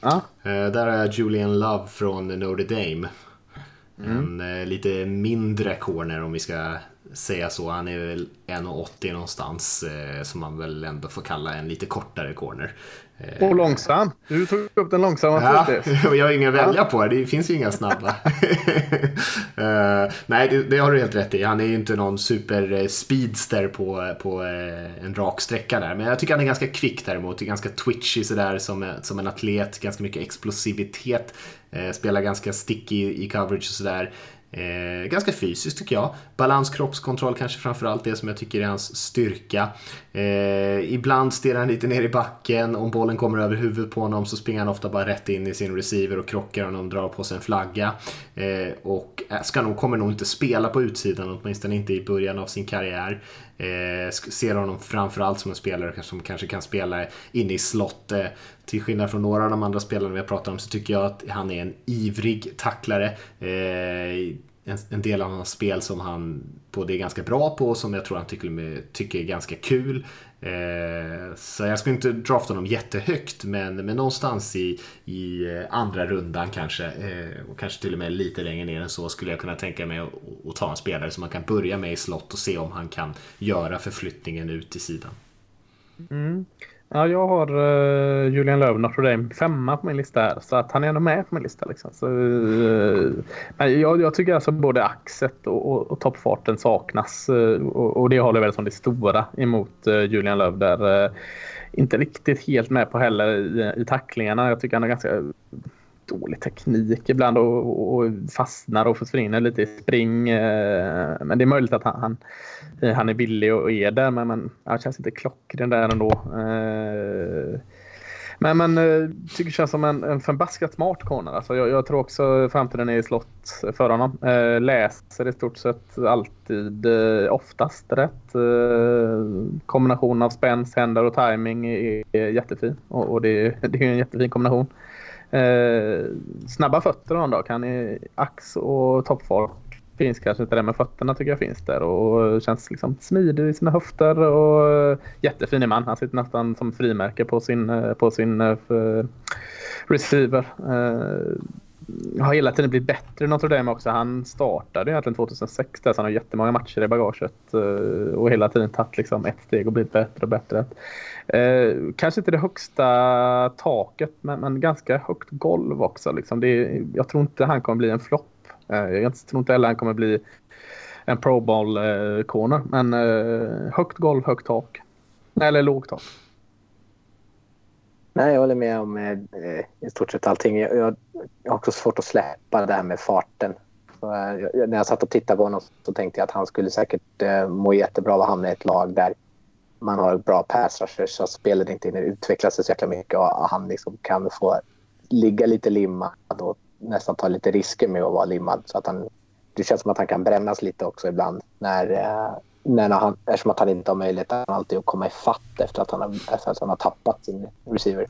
[SPEAKER 5] Ah.
[SPEAKER 4] där har jag Julian Love från Notre Dame. Mm. En eh, lite mindre corner om vi ska säga så. Han är väl 1,80 någonstans som man väl ändå får kalla en lite kortare corner.
[SPEAKER 5] Och långsam. Du tog upp den långsamma
[SPEAKER 4] ja, Jag har inga att välja på. Det finns ju inga snabba. uh, nej, det, det, har du helt rätt i. Han är ju inte någon super speedster på, på en rak sträcka där. Men jag tycker han är ganska kvick däremot. Ganska twitchy sådär som, som en atlet. Ganska mycket explosivitet. Uh, spelar ganska sticky i coverage och sådär. Eh, ganska fysiskt tycker jag. Balans, kroppskontroll kanske framförallt det som jag tycker är hans styrka. Eh, ibland stirrar han lite ner i backen. Om bollen kommer över huvudet på honom så springer han ofta bara rätt in i sin receiver och krockar honom och drar på sig en flagga. Eh, och ska nog, kommer nog inte spela på utsidan, åtminstone inte i början av sin karriär. Eh, ser honom framförallt som en spelare som kanske kan spela inne i slott. Eh, till skillnad från några av de andra spelarna vi har pratat om så tycker jag att han är en ivrig tacklare. Eh, en, en, del av hans spel som han både är ganska bra på och som jag tror han tycker, tycker är ganska kul. Eh, så jag skulle inte drafta honom jättehögt men, men någonstans i, i eh, andra rundan kanske eh, och kanske till och med lite längre ner än så skulle jag kunna tänka mig att, att ta en spelare som man kan börja med i slott och se om han kan göra förflyttningen ut till sidan.
[SPEAKER 5] Mm. Ja, jag har uh, Julian Löw, Notre Dame, femma på min lista här. Så att han är ändå med på min lista. Liksom. Så, uh, jag, jag, tycker alltså både axet och, och, och toppfarten saknas. Uh, och, och, det håller väl som det stora emot Julian Löw. Där inte riktigt helt med på heller i, i tacklingarna. Jag tycker han är ganska dålig teknik ibland och, och fastnar och försvinner lite i spring. Eh, men det är möjligt att han, han eh, han är billig och är där men, men han känns inte klockren där ändå. Eh, men, men tycker det känns som en, en förbaskat smart corner. Alltså jag, jag tror också framtiden är i slott för honom. Eh, läser i stort sett alltid, eh, oftast rätt. Eh, kombination av spänst, händer och timing är, är jättefin. Och, och det, det, är en jättefin kombination. Eh, snabba fötter har han dock. Han är ax och toppfart finns kanske inte det, men fötterna tycker jag finns där och känns liksom smidig i sina höfter och eh, jättefin i man. Han sitter nästan som frimärke på sin, eh, på sin eh, receiver. Eh, har hela tiden blivit bättre i Notre Dame också. Han startade egentligen 2006 där, så han har jättemånga matcher i bagaget eh, och hela tiden tagit liksom ett steg och blivit bättre och bättre. Eh, kanske inte det högsta taket, men, men ganska högt golv också. Liksom. Det är, jag tror inte han kommer bli en flopp Eh, jag tror inte heller han kommer bli en pro ball eh, corner. Men eh, högt golv, högt tak. Eller lågt tak.
[SPEAKER 6] Nej, jag håller med om eh, eh, i stort sett allting. Jag, jag, jag, har också svårt att släppa det här med farten. Så, eh, jag, när jag satt och tittade på honom så tänkte jag att han skulle säkert eh, må jättebra av att hamna i ett lag där man har bra pass rushers så spelet inte hinner utveckla sig så jäkla mycket och han liksom kan få ligga lite limmad och nästan ta lite risker med att vara limmad. Så att han, det känns som att han kan brännas lite också ibland. När, eh, när han, eftersom att han inte har möjlighet att alltid komma ifatt efter att han har, efter att han har tappat sin receiver.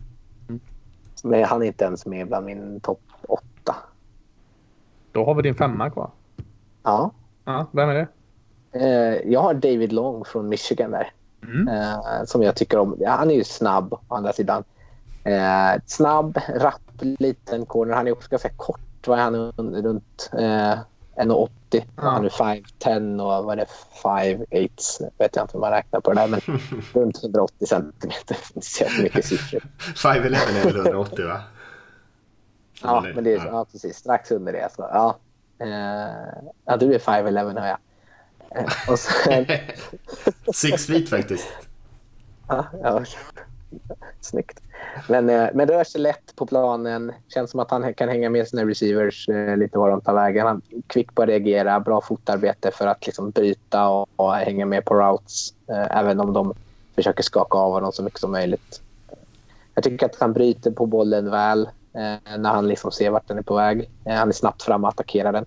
[SPEAKER 6] Mm. Men han är inte ens med bland min topp åtta.
[SPEAKER 5] Då har vi din femma kvar.
[SPEAKER 6] Ja.
[SPEAKER 5] ja vem är det?
[SPEAKER 6] Eh, jag har David Long från Michigan där. Mm. Eh, som jag tycker om. Ja, han är ju snabb å andra sidan. snabb, rapp liten corner. Han är också ganska kort. Vad är han? Runt eh, 1,80. Ja. Han är 5'10 och vad är det? 5'8. Vet jag inte hur man räknar på det där. Men runt 180 centimeter. Finns mycket siffror.
[SPEAKER 4] 5'11 är väl 180 va?
[SPEAKER 6] Ja, men det är,
[SPEAKER 4] ja.
[SPEAKER 6] precis. Strax under det. Så, ja. Eh, ja, du är 5'11 hör jag. Eh, och sen,
[SPEAKER 4] Six feet faktiskt.
[SPEAKER 6] ja, ja, snyggt. Men, eh, men rör sig lätt på planen. Känns som att han kan hänga med sina receivers eh, lite var de tar vägen. Han är kvick på att reagera, bra fotarbete för att liksom bryta och, och hänga med på routes. Eh, även om de försöker skaka av honom så mycket som möjligt. Jag tycker att han bryter på bollen väl eh, när han liksom ser vart den är på väg. Eh, han är snabbt fram och attackerar den.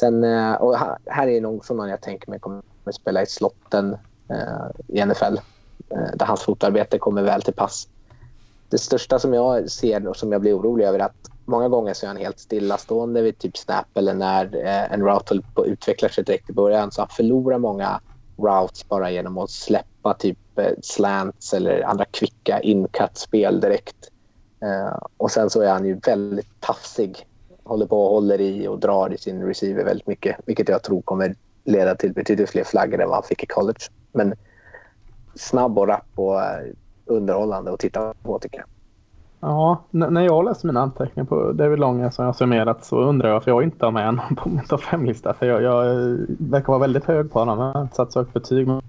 [SPEAKER 6] Sen, eh, och här, är nog som någon jag tänker mig kommer spela i slotten i NFL. Eh, där hans fotarbete kommer väl till pass. Det största som jag ser och som jag blir orolig över är att många gånger så är han helt stillastående vid typ snap eller när eh, en route håller på sig direkt i början. Så han förlorar många routes bara genom att släppa typ eh, slants eller andra kvicka incut-spel direkt. Och sen så är han ju väldigt tafsig. Håller på och håller i och drar i sin receiver väldigt mycket. Vilket jag tror kommer leda till betydligt fler flaggor än vad han fick i college. Men snabb och rapp och eh, underhållande att titta på tycker jag.
[SPEAKER 5] Ja, när jag läser mina anteckningar på David Long som jag har summerat så undrar jag varför jag inte har med honom på min topp 5-lista. För jag, jag eh, verkar vara väldigt hög på honom. Jag har inte satt så högt betyg. Men,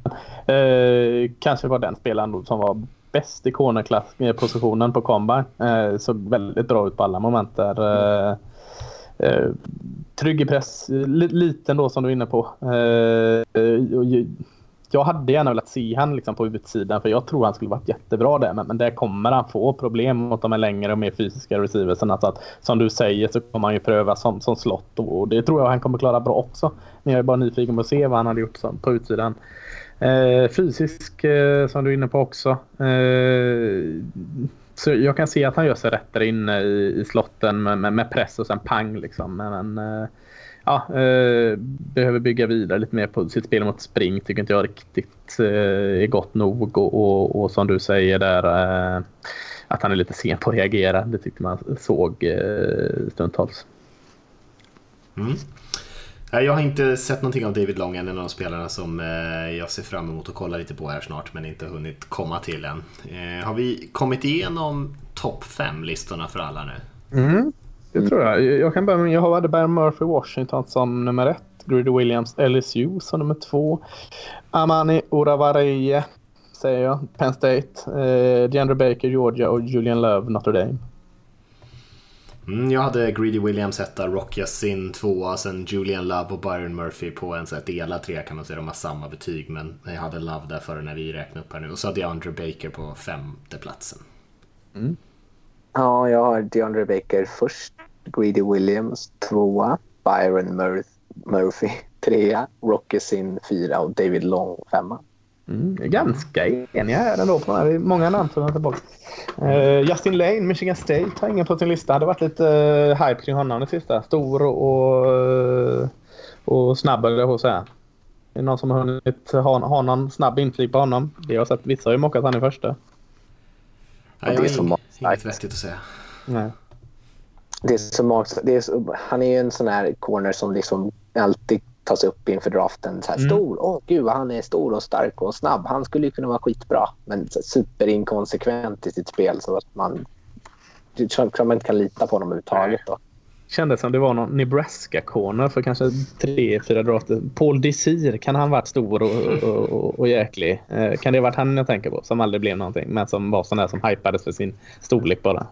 [SPEAKER 5] eh, kanske var den spelaren som var bäst i cornerklass-positionen på Combine. Eh, såg väldigt bra ut på alla moment där. Eh, eh, trygg i press, liten då som du är inne på. Eh, eh och jag hade gärna velat se han liksom på utsidan för jag tror han skulle varit jättebra där. Men, men där kommer han få problem mot de här längre och mer fysiska receiversen. Alltså att, som du säger så kommer han ju pröva som, som slott och, och det tror jag han kommer klara bra också. Men jag är bara nyfiken på att se vad han hade gjort som, på utsidan. Eh, fysisk eh, som du är inne på också. Eh, så jag kan se att han gör sig rätt där inne i, i slotten med, med, med press och sen pang liksom. Men, men eh, ja, eh, behöver bygga vidare lite mer på sitt spel mot spring. Tycker inte jag riktigt eh, är gott nog. Och, och, och som du säger där eh, att han är lite sen på att reagera. Det tyckte man såg eh, stundtals.
[SPEAKER 4] Mm. Jag har inte sett någonting av David Long än, en av de spelarna som eh, jag ser fram emot att kolla lite på här snart men inte hunnit komma till än. Eh, har vi kommit igenom topp 5-listorna för alla nu?
[SPEAKER 5] Det tror jag. Jag kan börja med, jag hade Bayern Murphy Washington som nummer ett. Greedy Williams LSU som nummer två. Amani Oravaraye säger jag. Penn State. Eh, DeAndre Baker Georgia och Julian Love Notre Dame.
[SPEAKER 4] Mm, jag hade Greedy Williams etta, Rock Yassin tvåa, sen Julian Love och Byron Murphy på en så här delad trea kan man säga. De har samma betyg men jag hade Love där före när vi räknade upp här nu. Och så hade jag Andre Baker på femte platsen.
[SPEAKER 6] Ja, jag har DeAndre Baker först. Greedy Williams tvåa. Byron Mur- Murphy trea. Rocky Sin fyra och David Long femma.
[SPEAKER 5] Mm, jag är ganska eniga här ändå. På, det är många namn som jag tillbaka. Uh, Justin Lane, Michigan State, har ingen på sin lista. Det hade varit lite uh, hype kring honom det sista. Stor och, och, eh, och snabb, eller jag på att säga. Är det någon som har hunnit ha, ha någon snabb inflik på honom? Vi har sett vissa har ju mockat han i första.
[SPEAKER 4] Nej,
[SPEAKER 6] det
[SPEAKER 4] jag
[SPEAKER 6] är så
[SPEAKER 4] har inget vettigt att säga.
[SPEAKER 5] Nej.
[SPEAKER 6] Det är så magstarkt. det är så, han är ju en sån här corner som liksom alltid tas upp inför draften. Så här,
[SPEAKER 5] Mm.
[SPEAKER 6] Stor. Åh gud, vad han är stor och stark och snabb. Han skulle ju kunna vara skitbra. Men så, superinkonsekvent i sitt spel så att man att man inte kan lita på honom överhuvudtaget. Då.
[SPEAKER 5] Kändes som det var någon Nebraska-corner för kanske tre, fyra drafter. Paul Desir, kan han varit stor och, och, och, och jäklig? Eh, kan det ha varit han jag tänker på? Som aldrig blev någonting. Men som var sån där som hypades för sin storlek bara.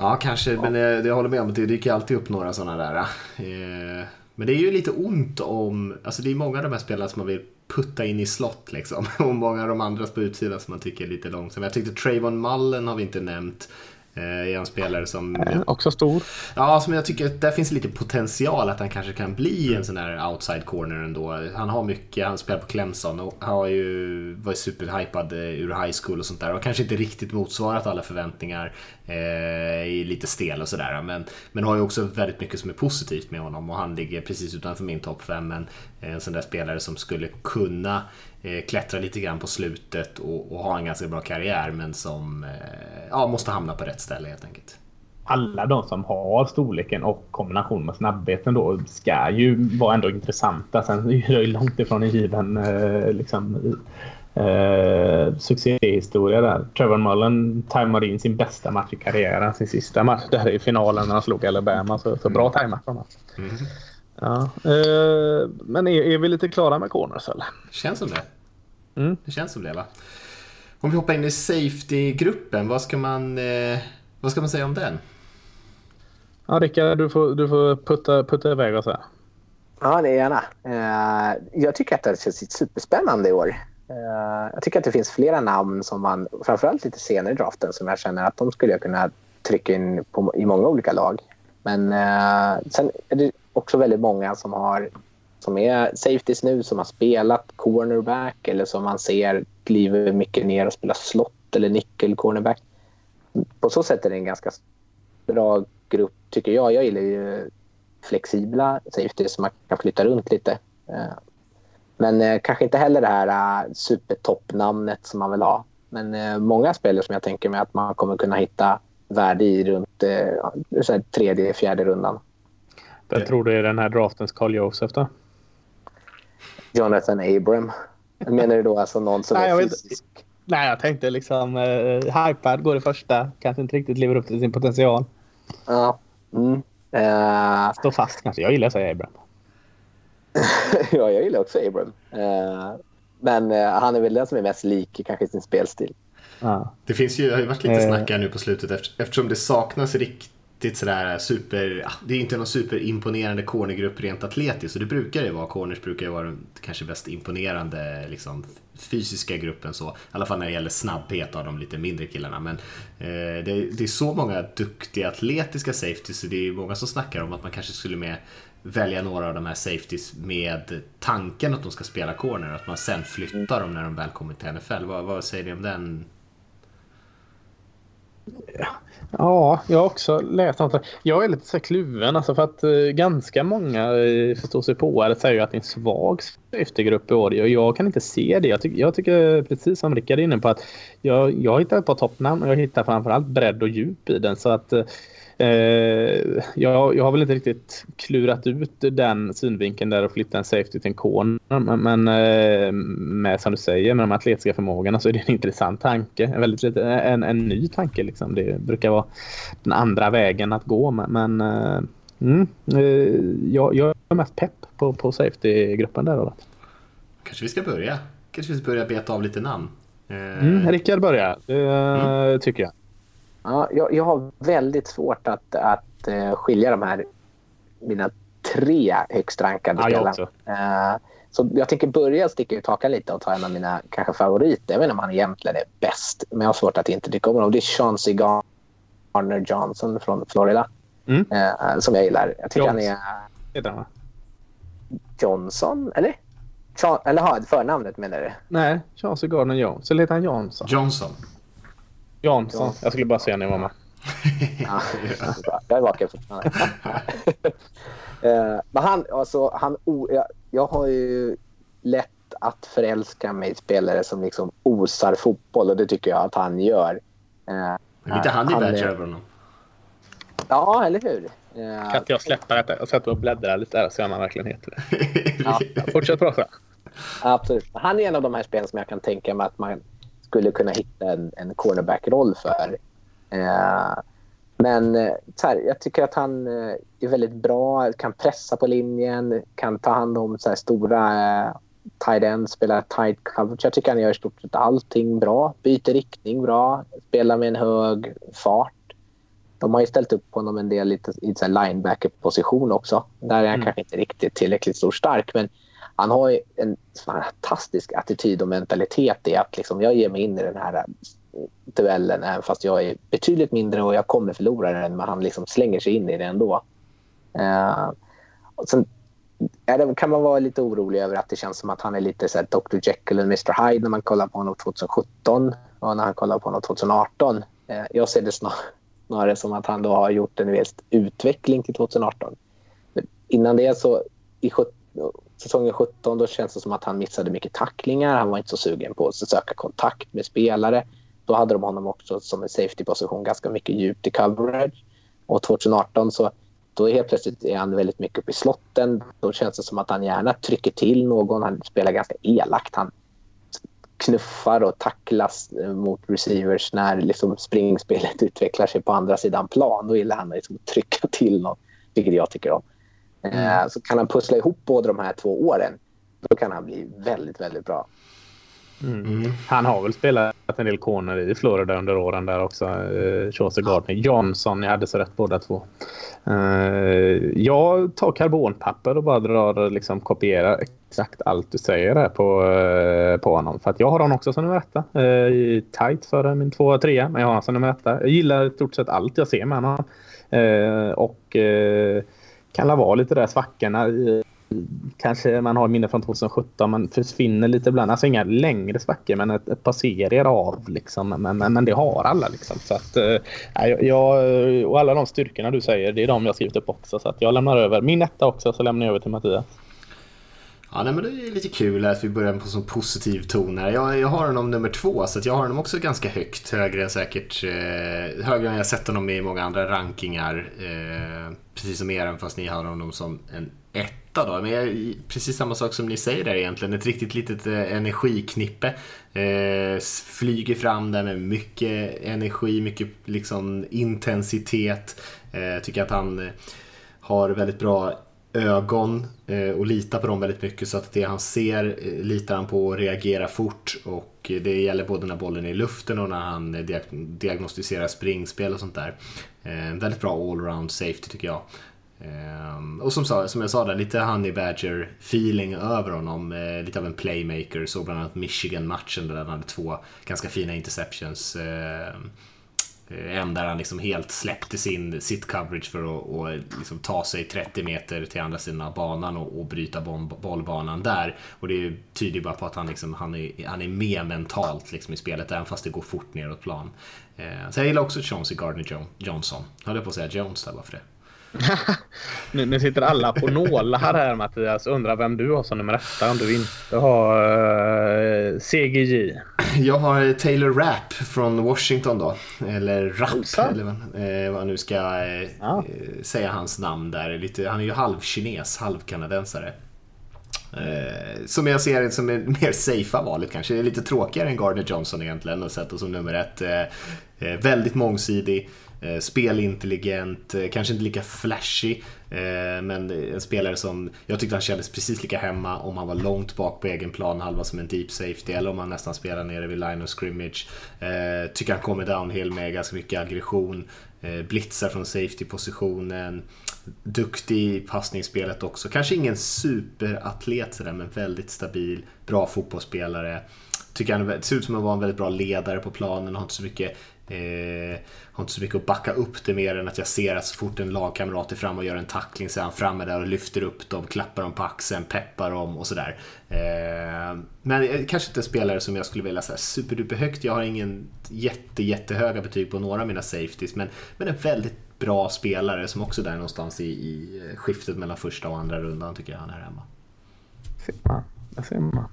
[SPEAKER 4] Ja, kanske, men det, det jag håller med om att det dyker alltid upp några sådana där. Eh, men det är ju lite ont om, alltså det är många av de här spelarna som man vill putta in i slott liksom. Och många av de andra på utsidan som man tycker är lite långsamma. Jag tyckte Trayvon Mullen har vi inte nämnt. Eh, är en spelare som...
[SPEAKER 5] Eh, också stor.
[SPEAKER 4] Ja, som jag tycker att där finns lite potential att han kanske kan bli en sån där outside corner ändå. Han har mycket, han spelar på Clemson och har ju varit superhypad eh, ur high school och sånt där och kanske inte riktigt motsvarat alla förväntningar. Eh, lite stel och sådär men, men har ju också väldigt mycket som är positivt med honom och han ligger precis utanför min topp 5 men en sån där spelare som skulle kunna eh, klättra lite grann på slutet och, och ha en ganska bra karriär men som eh, ja, måste hamna på rätt ställe helt enkelt.
[SPEAKER 5] Alla de som har storleken och kombination med snabbheten då ska ju vara ändå intressanta. Sen är det långt ifrån en given eh, liksom, eh, succéhistoria där. Trevor Mullen tajmade in sin bästa match i karriären, sin sista match där i finalen när han slog Alabama. Så, så bra tajmat från honom.
[SPEAKER 4] Mm.
[SPEAKER 5] Ja, eh, men är, är vi lite klara med corners eller?
[SPEAKER 4] Känns som det.
[SPEAKER 5] Mm.
[SPEAKER 4] Det känns som det va? Om vi hoppar in i safety-gruppen, vad ska man, eh, vad ska man säga om den?
[SPEAKER 5] Ja, Rickard, du får, du får putta, putta iväg oss här.
[SPEAKER 6] Ja, det är gärna. Eh, jag tycker att det känns superspännande i år. Eh, jag tycker att det finns flera namn som man, framförallt lite senare i draften, som jag känner att de skulle jag kunna trycka in på, i många olika lag. Men eh, sen är det också väldigt många som har som är safeties nu, som har spelat cornerback eller som man ser kliver mycket ner och spelar slott eller nickel cornerback. På så sätt är det en ganska bra grupp, tycker jag. Jag gillar ju flexibla safeties som man kan flytta runt lite. Eh, men eh, kanske inte heller det här eh, supertoppnamnet som man vill ha. Men eh, många spelare som jag tänker mig att man kommer kunna hitta värde i runt eh, så här tredje, fjärde rundan.
[SPEAKER 5] Jag tror det är den här draftens Carl Josef då.
[SPEAKER 6] Jonathan Abram. Menar du då alltså någon som
[SPEAKER 5] Nej,
[SPEAKER 6] är
[SPEAKER 5] vet-
[SPEAKER 6] fysisk?
[SPEAKER 5] Nej, jag tänkte liksom eh, hypad, går i första, kanske inte riktigt lever upp till sin potential.
[SPEAKER 6] Ja. Mm. Eh,
[SPEAKER 5] Står fast kanske. Jag gillar att säga Abraham.
[SPEAKER 6] ja, jag gillar också Abram. Eh, men eh, han är väl den som är mest lik kanske i sin spelstil.
[SPEAKER 5] Ja.
[SPEAKER 4] Det finns ju, det har ju varit lite
[SPEAKER 5] Eh.
[SPEAKER 4] snack här nu på slutet efter- eftersom det saknas riktigt sådär super, ja, det är inte någon superimponerande cornergrupp rent atletiskt och det brukar det vara. Corners brukar ju vara den kanske bäst imponerande liksom, fysiska gruppen så. I alla fall när det gäller snabbhet av de lite mindre killarna. Men eh, det, det är så många duktiga atletiska safeties så det är många som snackar om att man kanske skulle med välja några av de här safeties med tanken att de ska spela corner och att man sen flyttar dem när de väl kommer till NFL. Vad, vad säger ni om den
[SPEAKER 5] Ja, jag har också läst något. Jag är lite så kluven alltså för att eh, ganska många eh, förstår sig på det säger att det är en svag eftergrupp i år. Jag, jag kan inte se det. Jag, tycker- jag tycker precis som Rickard är inne på att jag, jag hittar ett par toppnamn och jag hittar framförallt bredd och djup i den. Så att eh, jag, jag har väl inte riktigt klurat ut den synvinkeln där och flytta en safety till en corner. Men, eh, med som du säger med de atletiska förmågorna så är det en intressant tanke. En, väldigt en, en ny tanke liksom. Det brukar vara den andra vägen att gå. Men, eh, mm, eh, jag, jag är mest pepp på, på safety-gruppen där. Då.
[SPEAKER 4] Kanske vi ska börja. Kanske vi ska börja beta av lite namn. Eh,
[SPEAKER 5] Mm, Rickard börjar, det tycker jag.
[SPEAKER 6] Ja, jag, jag har väldigt svårt att, att eh, skilja de här mina tre högst rankade
[SPEAKER 5] Ja, jag
[SPEAKER 6] spelarna.
[SPEAKER 5] också.
[SPEAKER 6] Eh, så jag tänker börja sticka ut hakan lite och ta en av mina kanske favoriter. Jag vet inte om han egentligen är bäst, men jag har svårt att inte tycka om honom. Det är Chauncey Garner Johnson från Florida.
[SPEAKER 5] Mm.
[SPEAKER 6] Eh, som jag gillar. Jag tycker han är
[SPEAKER 5] Heter han, va?
[SPEAKER 6] Johnson, eller? Cha- eller ha, förnamnet menar du?
[SPEAKER 5] Nej, Charles Gardner Jones. Eller heter han Jansson?
[SPEAKER 4] Johnson.
[SPEAKER 5] Jansson. Jag skulle bara säga när jag var med.
[SPEAKER 6] Ja, jag är vaken fortfarande. Eh, Men han, alltså, han, o- jag, jag har ju lätt att förälska mig i spelare som liksom osar fotboll och det tycker jag att han gör. Eh,
[SPEAKER 4] Men honey
[SPEAKER 6] han är-
[SPEAKER 4] badger över honom.
[SPEAKER 6] Ja, eller hur? Eh,
[SPEAKER 5] Kan inte jag släppa detta? Jag sätter och bläddrar lite där så han verkligen heter det.
[SPEAKER 6] Ja.
[SPEAKER 5] Fortsätt prata.
[SPEAKER 6] Absolut. Han är en av de här spelen som jag kan tänka mig att man skulle kunna hitta en, en cornerback-roll för. Eh, men eh, här, jag tycker att han eh, är väldigt bra, kan pressa på linjen, kan ta hand om så här, stora eh, tight ends, spela tight coverage. Jag tycker han gör i stort sett allting bra. Byter riktning bra, spelar med en hög fart. De har ju ställt upp honom en del lite, i linebacker-position också. Där är han
[SPEAKER 5] Mm.
[SPEAKER 6] kanske inte riktigt tillräckligt stor stark, men han har en fantastisk attityd och mentalitet i att liksom, jag ger mig in i den här eh, duellen även fast jag är betydligt mindre och jag kommer förlora den men han liksom slänger sig in i det ändå. Uh, och sen är det, kan man vara lite orolig över att det känns som att han är lite så här Dr Jekyll och Mr Hyde när man kollar på honom 2017 och när han kollar på honom 2018. Uh, eh, jag ser det snar, snarare som att han då har gjort en viss utveckling till 2018. Men innan det så i säsongen 17 då känns det som att han missade mycket tacklingar. Han var inte så sugen på att söka kontakt med spelare. Då hade de honom också som en safety-position ganska mycket djupt i coverage. Och 2018 så då är helt plötsligt är han väldigt mycket uppe i slotten. Då känns det som att han gärna trycker till någon. Han spelar ganska elakt. Han knuffar och tacklas mot receivers när liksom springspelet utvecklar sig på andra sidan plan. Då gillar han liksom att trycka till någon, vilket jag tycker om. Mm. Så kan han pussla ihop båda de här två åren, då kan han bli väldigt, väldigt bra.
[SPEAKER 5] Mm. Mm. Han har väl spelat en del corner i Florida under åren där också. Uh, Chaucer Gardner. Johnson, jag hade så rätt båda två. Uh, jag tar karbonpapper och bara drar, liksom kopierar exakt allt du säger där på, uh, på honom. För att jag har honom också som nummer etta. Uh, tight för min tvåa trea, men jag har honom som nummer etta. Jag gillar i stort sett allt jag ser med honom. Uh, och kan det vara lite där svackorna kanske man har minne från 2017. Man försvinner lite ibland. Alltså inga längre svackor men ett, ett par serier av. Liksom. Men, men, men det har alla. Liksom. Så att, äh, jag, och alla de styrkorna du säger, det är de jag skrivit upp också. Så att jag lämnar över min etta också så lämnar jag över till Mattias.
[SPEAKER 4] Ja, nej, men det är lite kul att vi börjar på en sån positiv ton här. Jag, jag har honom nummer två, så jag har honom också ganska högt. Högre än säkert, eh, högre än jag sett honom i många andra rankingar. Eh, precis som er, fast ni har honom som en etta då. Men jag, precis samma sak som ni säger där egentligen. Ett riktigt litet eh, energiknippe. Eh, flyger fram där med mycket energi, mycket liksom intensitet. Eh, tycker att han eh, har väldigt bra ögon eh, och litar på dem väldigt mycket så att det han ser eh, litar han på och reagerar fort och det gäller både när bollen är i luften och när han eh, diagnostiserar springspel och sånt där. Väldigt bra allround safety tycker jag. Och som, som jag sa där, lite Honey Badger feeling över honom. Lite av en playmaker. Såg bland annat Michigan-matchen där han hade två ganska fina interceptions. Eh, en där han liksom helt släppte sin, sitt coverage för att och liksom ta sig 30 meter till andra sidan av banan och, och bryta bollbanan där. Och det tyder bara på att han, liksom, han, är, han är med mentalt liksom, i spelet, även fast det går fort neråt plan. Eh, så jag gillar också Chauncey Gardner Johnson. Höll Jag på att säga Jones där bara för det
[SPEAKER 5] nu, nu, sitter alla på nålar här Mattias. Undrar vem du har som nummer etta om du inte har uh, eh, CGJ.
[SPEAKER 4] Jag har Taylor Rapp från Washington då. Eller Rapp eller vad, eh, vad nu ska eh, ah. säga hans namn där. Lite, han är ju halvkines, halvkanadensare. Eh, som jag ser det som är mer safea valet kanske. Det är lite tråkigare än Gardner Johnson egentligen att sätta som nummer ett. Eh, eh väldigt mångsidig. Eh, spelintelligent, eh, kanske inte lika flashig, eh, men en spelare som jag tyckte han kändes precis lika hemma om han var långt bak på egen plan halva som en deep safety eller om han nästan spelar nere vid line of scrimmage. Tycker han kommer downhill med ganska mycket aggression, blitzar från safety-positionen, duktig i passningsspelet också. Kanske ingen superatlet sådär, men väldigt stabil, bra fotbollsspelare. Tycker han ser ut som att vara en väldigt bra ledare på planen, har inte så mycket Eh, har inte så mycket att backa upp det mer än att jag ser att så fort en lagkamrat är framme och gör en tackling så är han framme där och lyfter upp dem, klappar dem på axeln, peppar dem och sådär. Eh, men eh, kanske inte en spelare som jag skulle vilja säga superduper högt. Jag har ingen jätte, jättehöga betyg på några av mina safeties, men, men en väldigt bra spelare som också där någonstans i, i skiftet mellan första och andra rundan tycker jag han är hemma.
[SPEAKER 5] Ser man, där ser man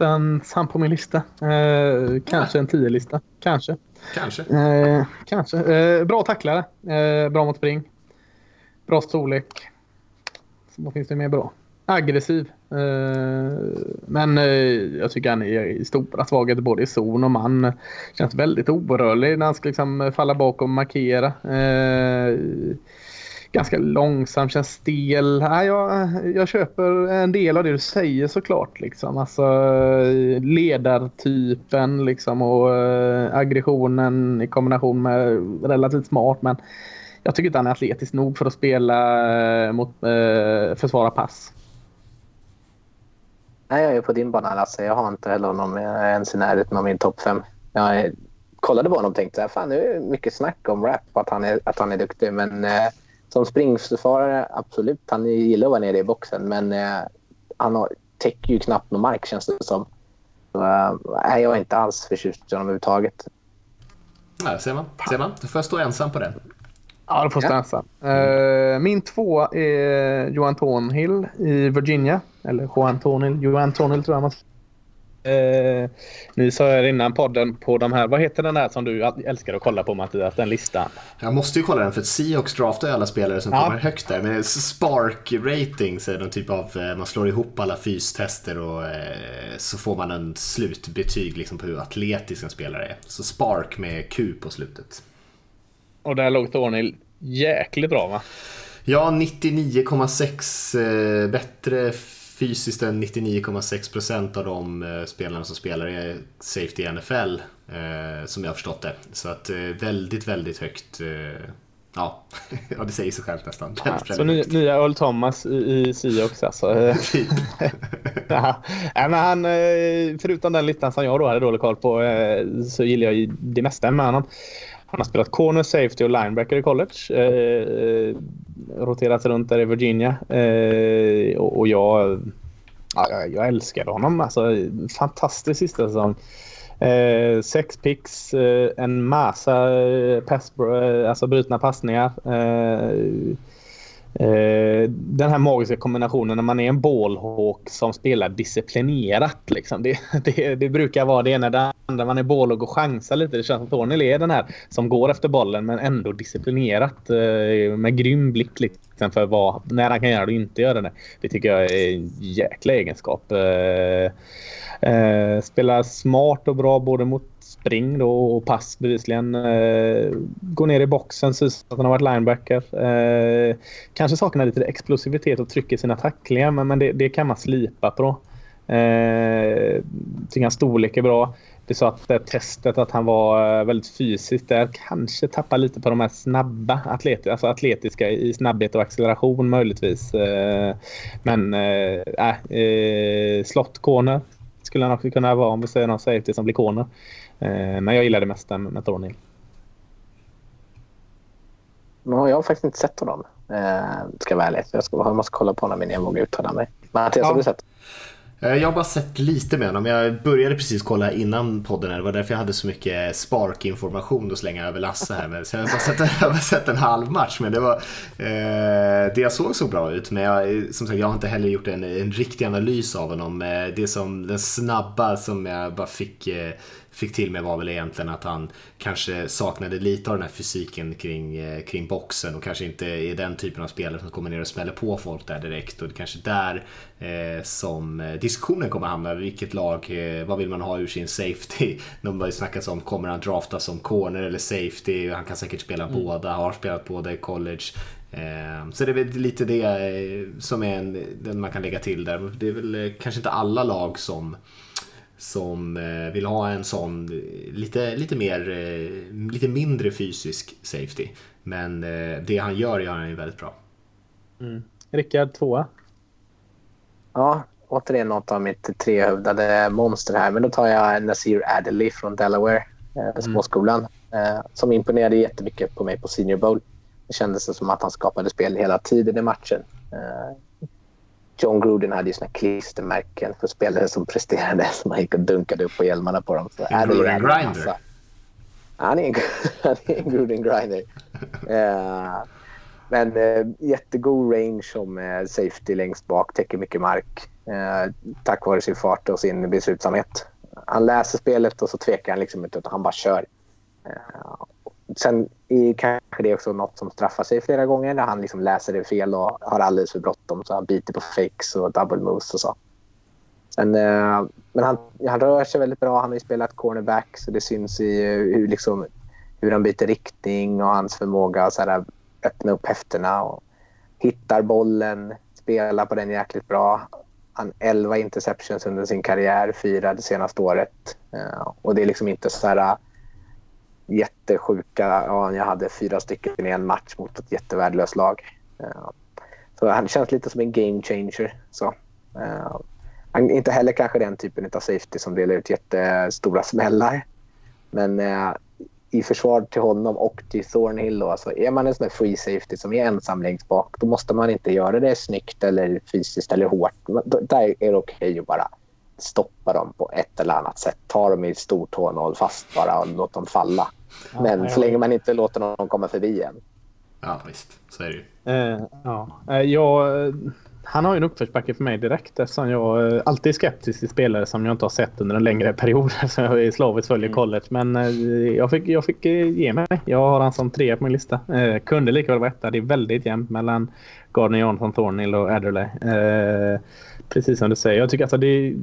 [SPEAKER 5] någonstans han på min lista. Eh, kanske en tio-lista. Kanske.
[SPEAKER 4] Kanske.
[SPEAKER 5] Eh, kanske. Eh, bra tacklare. Eh, bra mot spring. Bra storlek. Vad finns det mer bra? Aggressiv. Eh, men eh, jag tycker han är i stora svagheter både i zon och man. Känns väldigt orörlig när han ska liksom falla bakom och markera ganska långsam, känns stel. Ja, jag, jag köper en del av det du säger såklart. Liksom. Alltså, ledartypen liksom, och eh, aggressionen i kombination med relativt smart. Men jag tycker inte han är atletisk nog för att spela eh, mot eh, försvara pass.
[SPEAKER 6] Nej, jag är på din bana Lasse. Jag har inte heller honom ens i närheten av min topp fem. Jag eh, kollade på honom och tänkte att det är mycket snack om rap att han är, att han är duktig. Men eh, som springförsvarare, absolut. Han gillar att vara nere i boxen, men eh, han har, täcker ju knappt någon mark känns det som. Så, eh, jag är inte alls förtjust i honom överhuvudtaget.
[SPEAKER 4] Nej, ser man. Ser man. Då får stå ensam på den.
[SPEAKER 5] Ja, du får stå ja. ensam. Uh, min två är Johan Thornhill i Virginia. Eller Johan Thornhill. Johan Thornhill tror jag man Eh, ni sa här innan podden på de här, vad heter den där som du älskar att kolla på Mattias, den listan?
[SPEAKER 4] Jag måste ju kolla den för att Seahawks draftar alla spelare som ja. kommer högt där. Men Spark ratings är någon typ av, eh, man slår ihop alla fystester och eh, så får man en slutbetyg liksom på hur atletisk en spelare är. Så Spark med Q på slutet.
[SPEAKER 5] Och där låg Thornhill jäkligt bra va?
[SPEAKER 4] Ja, 99,6 eh, bättre fysiskt än 99,6% av de eh, spelarna som spelar i Safety i NFL. Eh, som jag har förstått det. Så att väldigt, väldigt högt. Ja, ja det säger sig självt nästan.
[SPEAKER 5] Ja, väldigt, så väldigt nya Earl Thomas i, i Seahawks alltså. Typ. ja. men han, förutom den listan som jag då hade dålig koll på så gillar jag det mesta med honom. Han har spelat corner, safety och linebacker i college. Roterat runt där i Virginia. Eh, och, och jag, ja, jag älskade honom. Alltså, fantastisk sista säsong. Eh, sex picks, eh, en massa eh, pass, eh, alltså brutna passningar. Eh, Eh, den här magiska kombinationen när man är en ballhawk som spelar disciplinerat. Liksom. Det, det, det, brukar vara det ena. Det andra man är ballhawk och chansar lite. Det känns som Tornel är den här som går efter bollen men ändå disciplinerat. Eh, med grym blick liksom, för vad, när han kan göra det och inte göra det. Det tycker jag är en jäkla egenskap. Eh, spelar smart och bra både mot spring då och pass bevisligen. Eh, går ner i boxen, syns att han har varit linebacker. Eh, kanske saknar lite explosivitet och tryck i sina tacklingar men, men det, det, kan man slipa på. Eh, tycker hans storlek är bra. Det sa att det testet att han var eh, väldigt fysisk där. Kanske tappar lite på de här snabba atlet, alltså atletiska i snabbhet och acceleration möjligtvis. Eh, men äh, äh, slott corner skulle han också kunna vara om vi säger någon safety som blir corner. Eh, men jag gillar det mesta med Thornhill.
[SPEAKER 6] No, jag har faktiskt inte sett honom. Eh, ska vara ärlig. Jag, ska, jag måste kolla på honom innan jag vågar uttala mig. Mattias, ja. har du sett?
[SPEAKER 4] Eh, jag har bara sett lite med honom. Jag började precis kolla innan podden. Här. Det var därför jag hade så mycket Spark-information att slänga över Lasse här. Så jag har bara sett, jag bara sett en halv match. Men det, var, eh, det jag såg så bra ut. Men jag, som sagt, jag har inte heller gjort en, en riktig analys av honom. Eh, det som den snabba som jag bara fick eh, fick till mig var väl egentligen att han kanske saknade lite av den här fysiken kring, eh, kring boxen och kanske inte är den typen av spelare som kommer ner och smäller på folk där direkt. Och det är kanske där eh, som eh, diskussionen kommer hamna. Vilket lag, eh, vad vill man ha ur sin safety? De har ju snackats om, kommer han drafta som corner eller safety? Han kan säkert spela mm. båda, har spelat båda i college. Eh, så det är väl lite det som är en, den man kan lägga till där. Det är väl kanske inte alla lag som som eh, vill ha en sån lite, lite, mer, eh, lite mindre fysisk safety. Men eh, det han gör gör han ju väldigt bra.
[SPEAKER 5] Mm. Rickard, tvåa?
[SPEAKER 6] Ja, återigen något av mitt trehövdade monster här. Men då tar jag Nasir Adderley från Delaware, eh, småskolan. Mm. som imponerade jättemycket på mig på Senior Bowl. Det kändes som att han skapade spel hela tiden i matchen. John Gruden hade ju såna klistermärken för spelare som presterade som han gick och dunkade upp på hjälmarna på dem. Så
[SPEAKER 4] en Gruden Grinder.
[SPEAKER 6] Han är en, han är en Gruden Grinder. uh, men uh, jättegod range som uh, safety längst bak, täcker mycket mark uh, tack vare sin fart och sin beslutsamhet. Han läser spelet och så tvekar han liksom inte utan han bara kör. Sen är kanske det också något som straffar sig flera gånger när han liksom läser det fel och har alldeles för bråttom. Så han biter på fakes och double moves och så. Sen, eh, men han, han rör sig väldigt bra. Han har ju spelat cornerback så det syns i eh, hur, liksom, hur han byter riktning och hans förmåga att så här, öppna upp häftena och hittar bollen, spelar på den jäkligt bra. Han 11 interceptions under sin karriär, fyra det senaste året. Eh, och det är liksom inte så här jättesjuka. Ja, jag hade fyra stycken i en match mot ett jättevärdelöst lag. Eh, så han känns lite som en game changer. Så, eh, han är inte heller kanske den typen av safety som delar ut jättestora smällar. Men eh, i försvar till honom och till Thornhill då, alltså är man en sån där free safety som är ensam längst bak då måste man inte göra det snyggt eller fysiskt eller hårt. Där är det okej okay att bara stoppa dem på ett eller annat sätt. Ta dem i stortån och håll fast bara och låt dem falla. Ja, Men så länge man inte låter någon komma förbi en.
[SPEAKER 4] Ja, visst. Så är det ju.
[SPEAKER 5] Eh, ja. Eh, jag han har ju en uppförsbacke för mig direkt eftersom jag eh, alltid är skeptisk till spelare som jag inte har sett under en längre period. Så jag är slaviskt följer mm. college. Men eh, jag fick, jag fick eh, ge mig. Jag har han som trea på min lista. Eh, kunde lika väl vara etta. Det är väldigt jämnt mellan Gardner Johnson, Thornhill och Adderley. Eh, precis som du säger. Jag tycker alltså det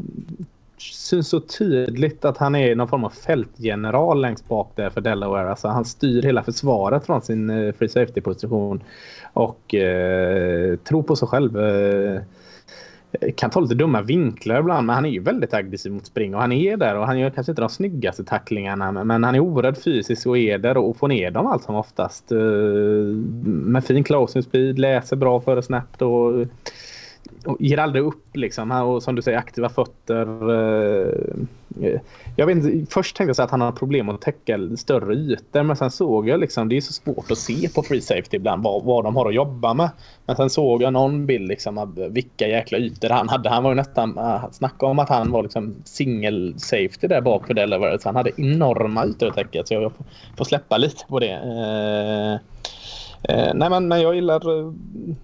[SPEAKER 5] syns så tydligt att han är någon form av fältgeneral längst bak där för Delaware. Alltså han styr hela försvaret från sin eh, free safety-position och eh, tror på sig själv. Eh, kan ta lite dumma vinklar ibland, men han är ju väldigt aggressiv mot spring och han är där och han gör kanske inte de snyggaste tacklingarna, men han är oerhört fysisk och är där och får ner dem allt som oftast. Eh, med fin closing speed, läser bra före snabbt och ger aldrig upp liksom. Och som du säger, aktiva fötter. Eh, eh. Jag vet inte, först tänkte jag att han har problem att täcka större ytor. Men sen såg jag liksom, det är så svårt att se på free safety ibland vad, vad de har att jobba med. Men sen såg jag någon bild liksom av vilka jäkla ytor han hade. Han var ju nästan, eh, snacka om att han var liksom single safety där bak för Delaware. Så han hade enorma ytor att täcka. Så jag får släppa lite på det. Eh, nej, men, men jag gillar eh,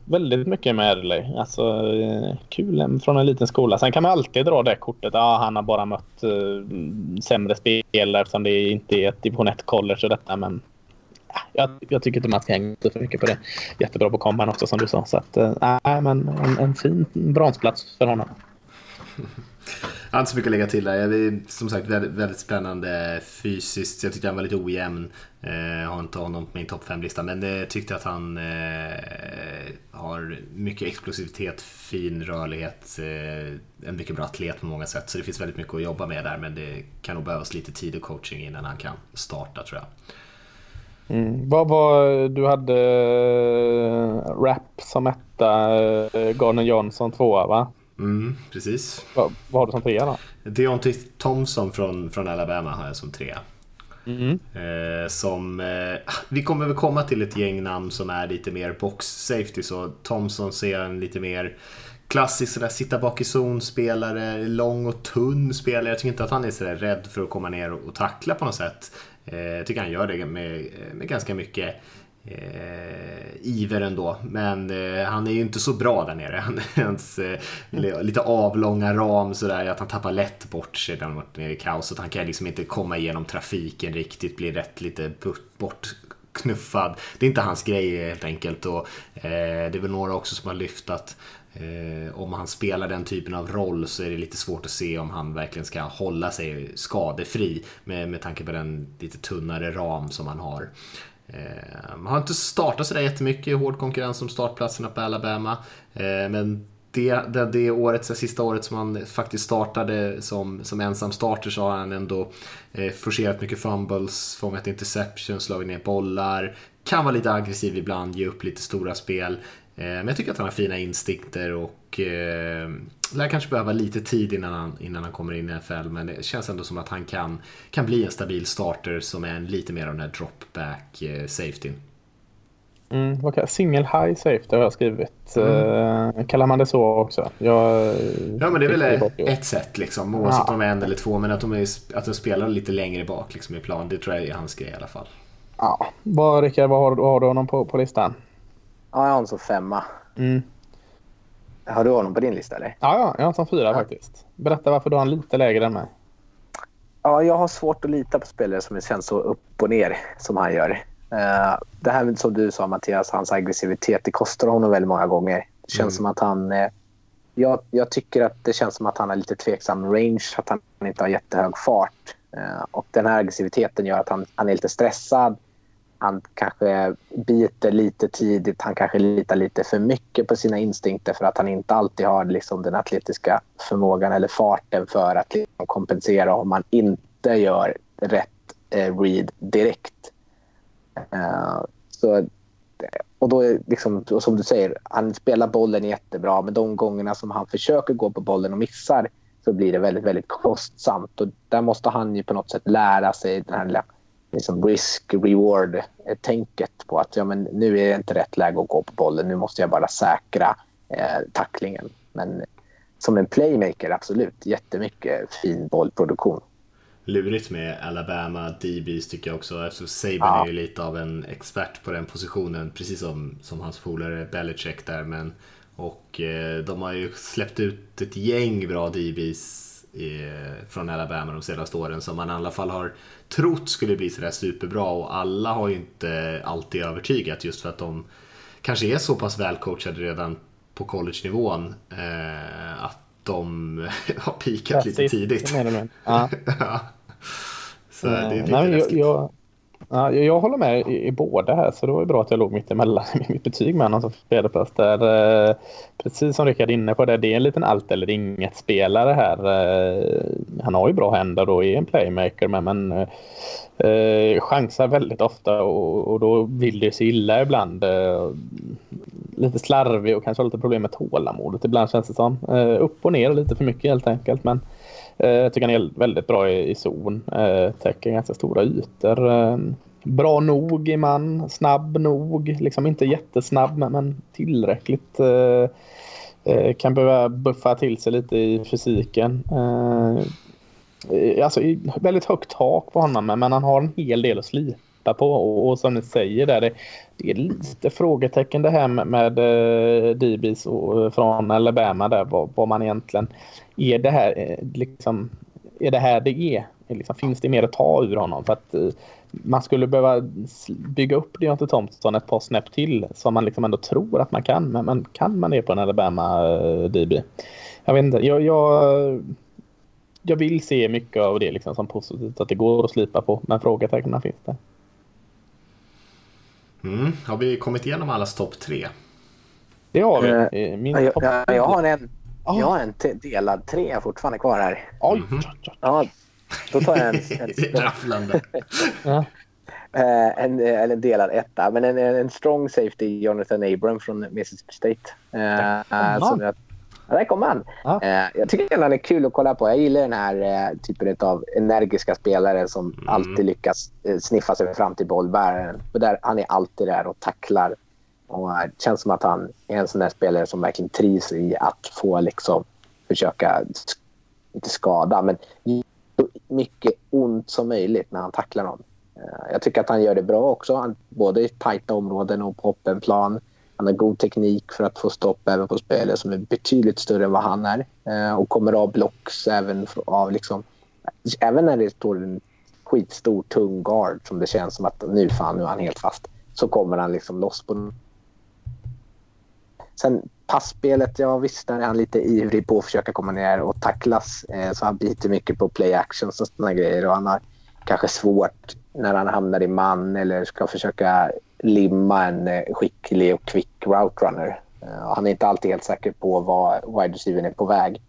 [SPEAKER 5] väldigt mycket med Adley. Alltså, eh, kul från en liten skola. Sen kan man alltid dra det kortet. Ah, han har bara mött eh, sämre spelare eftersom det inte är ett division 1 college och detta. Men jag, jag tycker inte man ska hänga för mycket på det. Jättebra på komban också som du sa. Så att, äh, men en, en fin bronsplats för honom.
[SPEAKER 4] Jag har inte så mycket att lägga till där. Jag är, som sagt väldigt, väldigt spännande fysiskt. Jag tyckte han var lite ojämn. Jag har inte honom på min topp 5-lista men jag tyckte att han eh, har mycket explosivitet, fin rörlighet, eh, en mycket bra atlet på många sätt. Så det finns väldigt mycket att jobba med där men det kan nog behövas lite tid och coaching innan han kan starta tror jag.
[SPEAKER 5] Mm. Vad var, du hade eh, Rap som etta, eh, Garner Johnson tvåa va?
[SPEAKER 4] Mm, precis.
[SPEAKER 5] Vad, vad har du som trea då?
[SPEAKER 4] Deontay Thompson från, från Alabama har jag som trea.
[SPEAKER 5] Mm.
[SPEAKER 4] Eh, som, eh, vi kommer väl komma till ett gäng namn som är lite mer box safety så Thompson ser en lite mer klassisk sådär sitta bak i zon spelare, lång och tunn spelare. Jag tycker inte att han är sådär rädd för att komma ner och, och tackla på något sätt. Eh, jag tycker han gör det med, med ganska mycket eh, iver ändå. Men eh, han är ju inte så bra där nere. Han Hans eh, lite avlånga ram sådär att han tappar lätt bort sig när han varit nere i kaoset. Han kan liksom inte komma igenom trafiken riktigt, blir rätt lite bortknuffad. Det är inte hans grej helt enkelt. Och, eh, det är väl några också som har lyft att Eh, om han spelar den typen av roll så är det lite svårt att se om han verkligen ska hålla sig skadefri med, med tanke på den lite tunnare ram som han har. Man har inte startat sådär jättemycket i hård konkurrens om startplatserna på Alabama. Ehm, men det, det, det året, det sista året som han faktiskt startade som, som ensam starter så har han ändå eh, forcerat mycket fumbles, fångat interceptions, slagit ner bollar. Kan vara lite aggressiv ibland, ge upp lite stora spel. Eh, men jag tycker att han har fina instinkter och eh, lär kanske behöva lite tid innan han, innan han kommer in i NFL. Men det känns ändå som att han kan, kan bli en stabil starter som är en lite mer av den här dropback eh, safetyn.
[SPEAKER 5] Mm, okay. Single high safety har jag skrivit. Mm. Uh, kallar man det så också? Jag,
[SPEAKER 4] ja, men det är väl ett sätt liksom. Oavsett ja. om de är en eller två. Men att de, är, att de spelar lite längre bak liksom, i plan. Det tror jag är hans grej i alla fall.
[SPEAKER 5] Ja. Vad, Rickard, vad har, vad har du honom på, på listan?
[SPEAKER 6] Ja, jag har honom som femma.
[SPEAKER 5] Mm.
[SPEAKER 6] Har du honom på din lista eller?
[SPEAKER 5] Ja, ja jag har honom som fyra ja. faktiskt. Berätta varför du har han lite lägre än mig.
[SPEAKER 6] Ja, jag har svårt att lita på spelare som känns så upp och ner som han gör. Uh, det här som du sa Mattias, hans aggressivitet, det kostar honom väldigt många gånger. Det känns mm. som att han... Uh, jag, jag, tycker att det känns som att han har lite tveksam range, att han inte har jättehög fart. Uh, och den här aggressiviteten gör att han, han är lite stressad han kanske biter lite tidigt. Han kanske litar lite för mycket på sina instinkter för att han inte alltid har liksom den atletiska förmågan eller farten för att liksom kompensera om man inte gör rätt eh, read direkt. Uh, så, och då liksom, och som du säger, han spelar bollen jättebra men de gångerna som han försöker gå på bollen och missar så blir det väldigt, väldigt kostsamt. Och där måste han ju på något sätt lära sig den här lilla liksom risk-reward-tänket på att ja, men nu är det inte rätt läge att gå på bollen. Nu måste jag bara säkra eh, tacklingen. Men som en playmaker, absolut. Jättemycket fin bollproduktion.
[SPEAKER 4] Lurigt med Alabama DBs tycker jag också. Eftersom Saban ja. är ju lite av en expert på den positionen. Precis som, som hans polare Belichick där. Men Och eh, de har ju släppt ut ett gäng bra DBs från Alabama de senaste åren som man i alla fall har trott skulle bli sådär superbra och alla har ju inte alltid övertygat just för att de kanske är så pass välcoachade redan på college-nivån eh, att de har pikat lite tidigt.
[SPEAKER 5] Ja. så det är lite Nej, jag, jag, Ja, jag håller med i, i båda här så det var ju bra att jag låg mitt emellan i mitt betyg med honom som fjärdeplats där. Eh, precis som Rickard är inne på det, det är en liten allt eller inget spelare här. Eh, han har ju bra händer och är en playmaker men, men eh, chansar väldigt ofta och, och då vill det sig illa ibland. Eh, lite slarvig och kanske har lite problem med tålamodet ibland känns det som. Eh, upp och ner lite för mycket helt enkelt men Eh, Eh, jag tycker han är väldigt bra i, zon. Eh, täcker ganska stora ytor. Eh, bra nog i man, snabb nog. Liksom inte jättesnabb men tillräckligt. Eh, eh, kan behöva buffa till sig lite i fysiken. Alltså väldigt högt tak på honom men han har en hel del att slita på och, och som ni säger där, det, det, är lite frågetecken det här med, med DBs och, från Alabama där vad, vad man egentligen är det här eh, liksom, är det här det är? Liksom, finns det mer att ta ur honom? För att eh, man skulle behöva bygga upp Deontay Thompson ett par snäpp till som man liksom ändå tror att man kan. Men, men kan man det på en Alabama uh, DB? Jag vet inte. Jag, jag, jag vill se mycket av det liksom som positivt. Att det går att slipa på. Men frågetecknen finns där.
[SPEAKER 4] Mm. Har vi kommit igenom allas topp tre?
[SPEAKER 5] Det har vi.
[SPEAKER 6] Min jag, jag, jag har en Oh. Jag har en delad tre fortfarande kvar här.
[SPEAKER 5] Oj! Mm -hmm.
[SPEAKER 6] Ja, då tar jag en... en
[SPEAKER 4] Rafflande.
[SPEAKER 6] ja. Uh, en, eller en delad etta, men en, en strong safety, Jonathan Abram från Mississippi State. Som jag, ja, där kom han. Jag tycker att han är kul att kolla på. Jag gillar den här typen av energiska spelare som mm. alltid lyckas sniffa sig fram till bollbäraren. där, han är alltid där och tacklar och det känns som att han är en sån där spelare som verkligen trivs i att få liksom försöka, inte skada, men så mycket ont som möjligt när han tacklar någon. Eh, jag tycker att han gör det bra också, både i tajta områden och på öppen plan. Han har god teknik för att få stopp även på spelare som är betydligt större än vad han är. Eh, och kommer av blocks även av liksom, även när det står en skitstor tung guard som det känns som att nu fan nu är han helt fast. Så kommer han liksom loss på Sen passspelet, ja visst är han lite ivrig på att försöka komma ner och tacklas. Eh, så han biter mycket på play actions och sådana grejer. Och han har kanske svårt när han hamnar i man eller ska försöka limma en eh, skicklig och quick route runner. Eh, han är inte alltid helt säker på var wide receiver är på väg.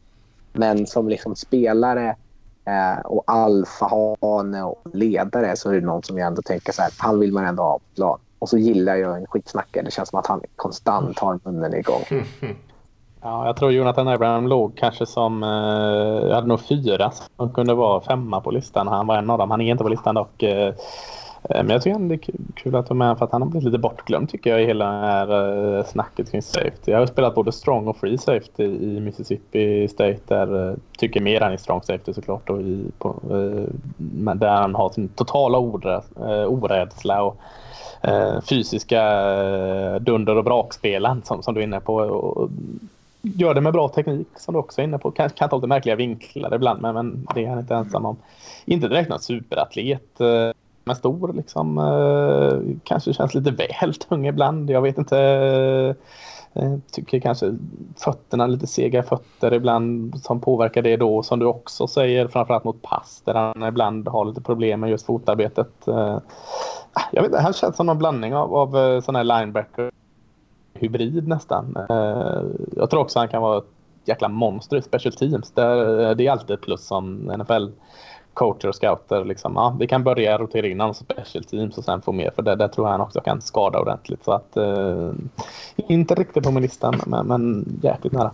[SPEAKER 6] Men som liksom spelare eh, och alfahane och ledare så är det någon som jag ändå tänker så här, han vill man ändå ha på plan. Och så gillar jag en skitsnackare. Det känns som att han konstant har munnen igång.
[SPEAKER 5] Ja, jag tror Jonathan Abraham låg kanske som, eh, jag hade nog fyra som kunde vara femma på listan. Han var en av dem. Han är inte på listan dock. Eh, eh men jag tycker ändå det är kul att ta med för att han har blivit lite bortglömd tycker jag i hela det här eh, snacket kring safety. Jag har spelat både strong och free safety i Mississippi State där eh, tycker mer han är strong safety såklart och i, på, eh, där han har sin totala orädsla och Eh, fysiska eh, dunder och brakspelen som, som du är inne på. Och, gör det med bra teknik som du också är inne på. Kan, kan ta lite märkliga vinklar ibland men, men det är han inte ensam om. Inte direkt någon superatlet. Eh, men stor liksom. Kanske känns lite väl tung ibland. Jag vet inte. Eh, tycker kanske fötterna, lite sega fötter ibland som påverkar det då som du också säger framförallt mot pass där han ibland har lite problem med just fotarbetet. Eh, jag vet inte, han känns som någon blandning av, av eh, sån här linebacker hybrid nästan. Eh, jag tror också han kan vara ett jäkla monster i special teams. Det är alltid ett plus som NFL coacher och scouter. Liksom, ja, vi kan börja rotera in honom special teams och sen få mer för det. det tror jag han också kan skada ordentligt. Så att, eh, inte riktigt på min lista men, men jäkligt nära.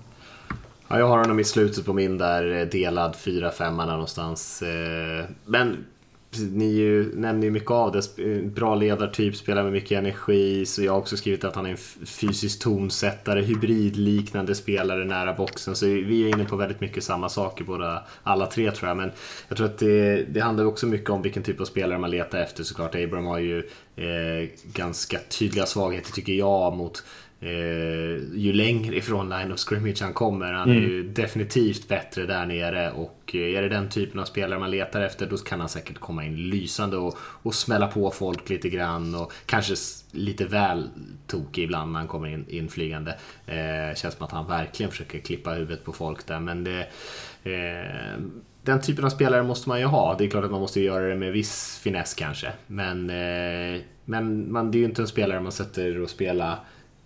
[SPEAKER 4] Ja, jag har honom i slutet på min där eh, delad 4-5 någonstans. Eh, men ni ju, nämner ju mycket av det. Eh, bra ledartyp, spelar med mycket energi. Så jag har också skrivit att han är en fysisk tonsättare, hybridliknande spelare nära boxen. Så vi är inne på väldigt mycket samma saker båda, alla tre tror jag. Men jag tror att det, det handlar också mycket om vilken typ av spelare man letar efter såklart. Abram har ju eh, ganska tydliga svagheter tycker jag mot ju längre ifrån line of scrimmage han kommer. Han är ju definitivt bättre där nere och eh, är det den typen av spelare man letar efter då kan han säkert komma in lysande och, och smälla på folk lite grann och kanske lite väl tokig ibland när han kommer in, inflygande. Eh, känns som att han verkligen försöker klippa huvudet på folk där men det eh, den typen av spelare måste man ju ha. Det är klart att man måste göra det med viss finess kanske. Men, eh, men man, det är ju inte en spelare man sätter och spela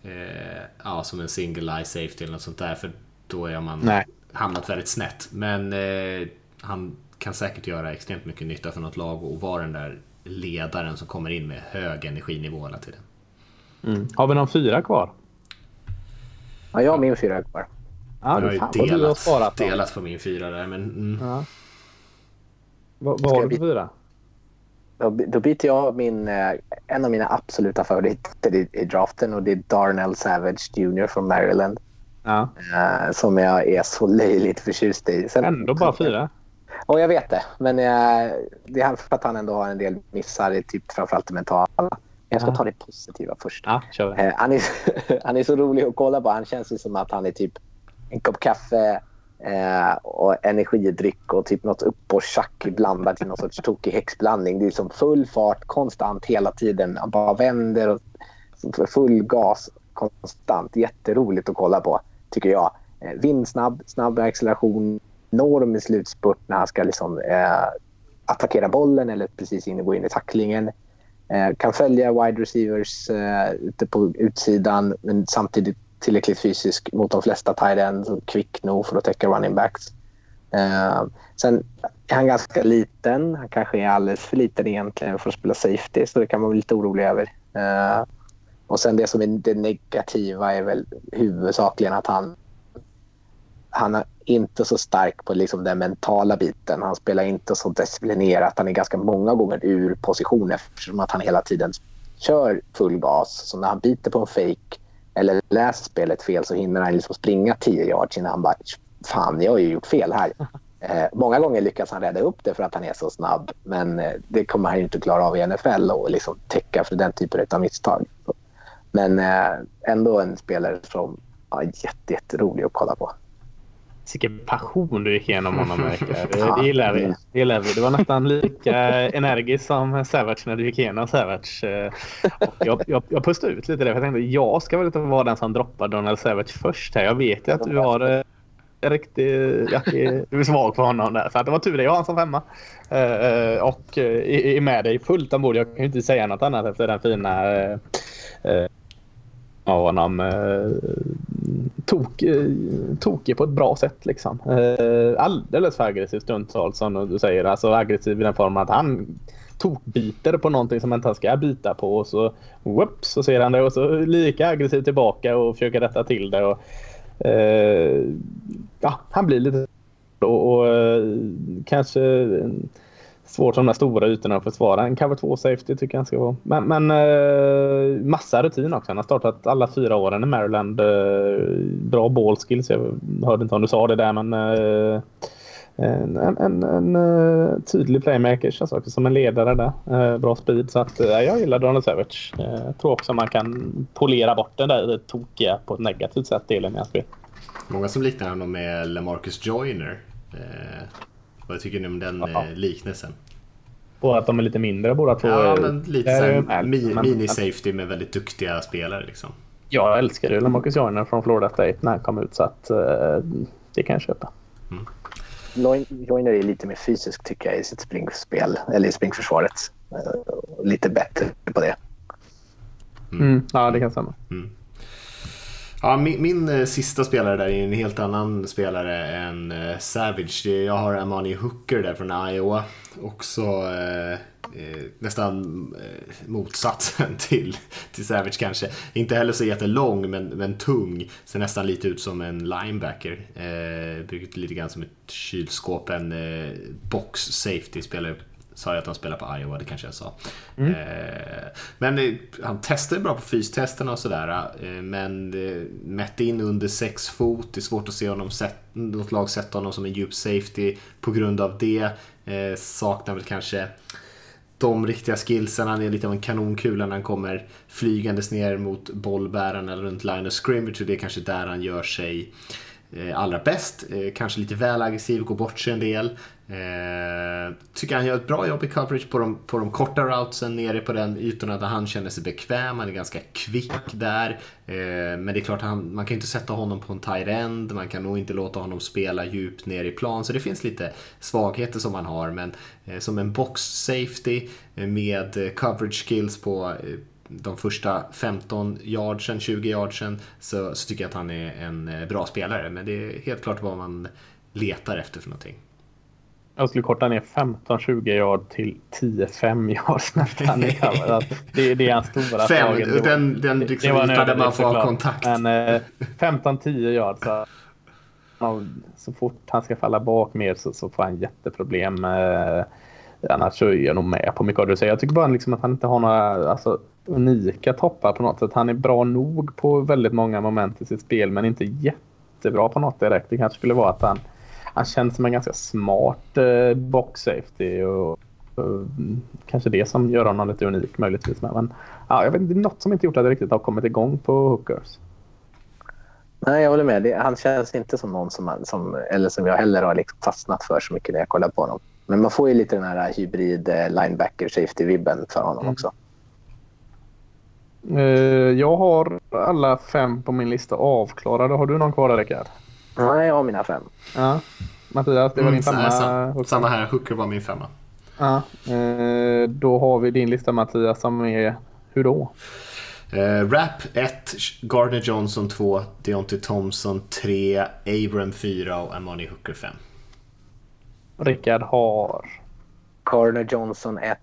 [SPEAKER 4] eh, ja, som en single eye safety eller något sånt där. För då är man
[SPEAKER 5] Nej.
[SPEAKER 4] hamnat väldigt snett. Men eh, han kan säkert göra extremt mycket nytta för något lag och vara den där ledaren som kommer in med hög energinivå hela tiden.
[SPEAKER 5] Mm. Har vi någon fyra kvar?
[SPEAKER 6] Ja, jag har min fyra kvar.
[SPEAKER 5] Ja,
[SPEAKER 4] jag har
[SPEAKER 5] du
[SPEAKER 4] ju
[SPEAKER 5] har
[SPEAKER 4] delat, delat på min fyra där. Men, mm.
[SPEAKER 5] Ja. Vad, vad har du för fyra?
[SPEAKER 6] Då, då byter jag min, eh, en av mina absoluta favoriter i, i draften och det är Darnell Savage Jr från Maryland.
[SPEAKER 5] Ja.
[SPEAKER 6] eh, som jag är så löjligt förtjust i. Sen,
[SPEAKER 5] Ändå bara fyra.
[SPEAKER 6] Ja, jag vet det. Men eh, det är för att han ändå har en del missar i typ framförallt det mentala. Men jag ska
[SPEAKER 5] Ja.
[SPEAKER 6] ta det positiva först.
[SPEAKER 5] Ja,
[SPEAKER 6] han, är, han är så rolig att kolla på. Han känns som att han är typ en kopp kaffe eh, och energidryck och typ något upp och tjack blandat i någon sorts tokig häxblandning. Det är som full fart konstant hela tiden. Han bara vänder och full gas konstant. Jätteroligt att kolla på, tycker jag. Eh, vindsnabb, snabb acceleration, enorm slutspurt när han ska liksom, eh, attackera bollen eller precis in, gå in i tacklingen. Eh, kan följa wide receivers eh, ute på utsidan men samtidigt tillräckligt fysisk mot de flesta tight ends och kvick nog för att täcka running backs. Eh, sen är han ganska liten. Han kanske är alldeles för liten egentligen för att spela safety så det kan man vara lite orolig över. Eh, och sen det som är det negativa är väl huvudsakligen att han han är inte så stark på liksom den mentala biten. Han spelar inte så disciplinerat. Han är ganska många gånger ur position eftersom att han hela tiden kör full gas. Så när han biter på en fake eller läser spelet fel så hinner han liksom springa 10 yards innan han bara fan, jag har ju gjort fel här. Eh, många gånger lyckas han rädda upp det för att han är så snabb. Men eh, det kommer han ju inte klara av i NFL och liksom täcka för den typen av misstag. Men eh, ändå en spelare som är jätte, jätterolig att kolla på.
[SPEAKER 5] Vilken passion du gick igenom honom verkar. Det, det gillar vi. Det gillar vi. Du var nästan lika energisk som Savage när du gick igenom Savage. Eh, Och jag, jag, jag pustade ut lite där. för Jag tänkte jag ska väl inte vara den som droppar Donald Savage först här. Jag vet ju att du har eh, en riktig... Ja, du är svag för honom där. Så att det var tur det. Jag har honom som femma. Eh, Och är med dig fullt ombord. Jag kan ju inte säga något annat efter den fina av honom. Eh, tok, eh, tokig på ett bra sätt. Liksom. Eh, alldeles för aggressiv stundtals som du säger. Alltså aggressiv i den formen att han tokbiter på någonting som han inte ska bita på. Och så, whoops, så ser han det och så lika aggressiv tillbaka och försöker rätta till det. Och, eh, ja, han blir lite och, och eh, kanske svårt som de där stora ytorna att försvara. En cover 2 safety tycker jag ska vara. Men, men eh, massa rutin också. Han har startat alla fyra åren i Maryland. Eh, bra ball skills. Jag hörde inte om du sa det där men eh, en, en, en, en eh, tydlig playmaker känns också som en ledare där. Eh, bra speed. Så att, eh, jag gillar Donald Savage. Eh, jag tror också man kan polera bort den där tokiga på ett negativt sätt delen i hans spel.
[SPEAKER 4] Många som liknar honom med LaMarcus Joyner. Vad tycker ni om den
[SPEAKER 5] Ja.
[SPEAKER 4] eh, liknelsen?
[SPEAKER 5] Och att de är lite mindre båda två.
[SPEAKER 4] Ja, men lite såhär mini-safety med väldigt duktiga spelare liksom.
[SPEAKER 5] Jag älskar ju Lamarcus Joyner från Florida State när han kom ut så att eh, det kan jag köpa.
[SPEAKER 6] Loin- Joyner är lite mer fysisk tycker jag i sitt springspel, eller i springförsvaret. Eh, lite bättre på det.
[SPEAKER 5] Mm. Ja, det kan stämma.
[SPEAKER 4] Ja, min, min eh, sista spelare där är en helt annan spelare än eh, Savage. Jag har Amani Hooker där från Iowa. Också eh, eh nästan eh, motsatsen till, till Savage kanske. Inte heller så jättelång men, men tung. Ser nästan lite ut som en linebacker. Eh, byggt lite grann som ett kylskåp. En eh, box safety spelare Sa jag att han spelar på Iowa, det kanske jag sa. Eh, men eh, han testade bra på fystesterna och sådär. Eh, men eh, mätte in under 6 fot. Det är svårt att se honom, sätt, något lag sätta honom som en djup safety på grund av det. Eh, saknar väl kanske de riktiga skillsen. Han är lite av en kanonkula när han kommer flygandes ner mot bollbäraren eller runt line of scrimmage och det är kanske där han gör sig eh, allra bäst. Eh, kanske lite väl aggressiv, går bort sig en del. Eh, tycker han gör ett bra jobb i coverage på de, på de korta routsen nere på den ytorna där han känner sig bekväm. Han är ganska kvick där. Eh, men det är klart, han, man kan inte sätta honom på en tight end. Man kan nog inte låta honom spela djupt ner i plan. Så det finns lite svagheter som han har. Men eh, som en box safety eh, med eh, coverage skills på eh, de första 15 yardsen, 20 yardsen så, så tycker jag att han är en eh, bra spelare. Men det är helt klart vad man letar efter för någonting.
[SPEAKER 5] Jag skulle korta ner 15-20 yard till 10-5 yard nästan. det, det är hans stora
[SPEAKER 4] Fem, den, den liksom det ytan där man får ha kontakt.
[SPEAKER 5] Men eh, 15-10 yard så, så fort han ska falla bak mer så, så får han jätteproblem. Eh, annars så är jag nog med på mycket av det du säger. Jag tycker bara liksom att han inte har några alltså, unika toppar på något sätt. Han är bra nog på väldigt många moment i sitt spel men inte jättebra på något direkt. Det kanske skulle vara att han han känns som en ganska smart eh, box safety. Och, och, kanske det som gör honom lite unik möjligtvis. Men ja, jag vet inte, något som inte gjort att det riktigt har kommit igång på hookers.
[SPEAKER 6] Nej, jag håller med. Det, han känns inte som någon som, som, eller som jag heller har liksom fastnat för så mycket när jag kollar på honom. Men man får ju lite den här hybrid eh, linebacker safety-vibben för honom mm. också.
[SPEAKER 5] Uh, jag har alla fem på min lista avklarade. Har du någon kvar där, Rickard?
[SPEAKER 6] Nej, jag har mina fem.
[SPEAKER 5] Ja. Mattias, det var din mm, femma.
[SPEAKER 4] Samma, samma här, Hooker var min femma.
[SPEAKER 5] Ja. Eh, då har vi din lista Mattias som är hur då?
[SPEAKER 4] Uh, Rap 1, Gardner Johnson 2, Deontay Thompson 3, Abram 4 och Amani Hooker 5.
[SPEAKER 5] Rickard har?
[SPEAKER 6] Gardner Johnson 1,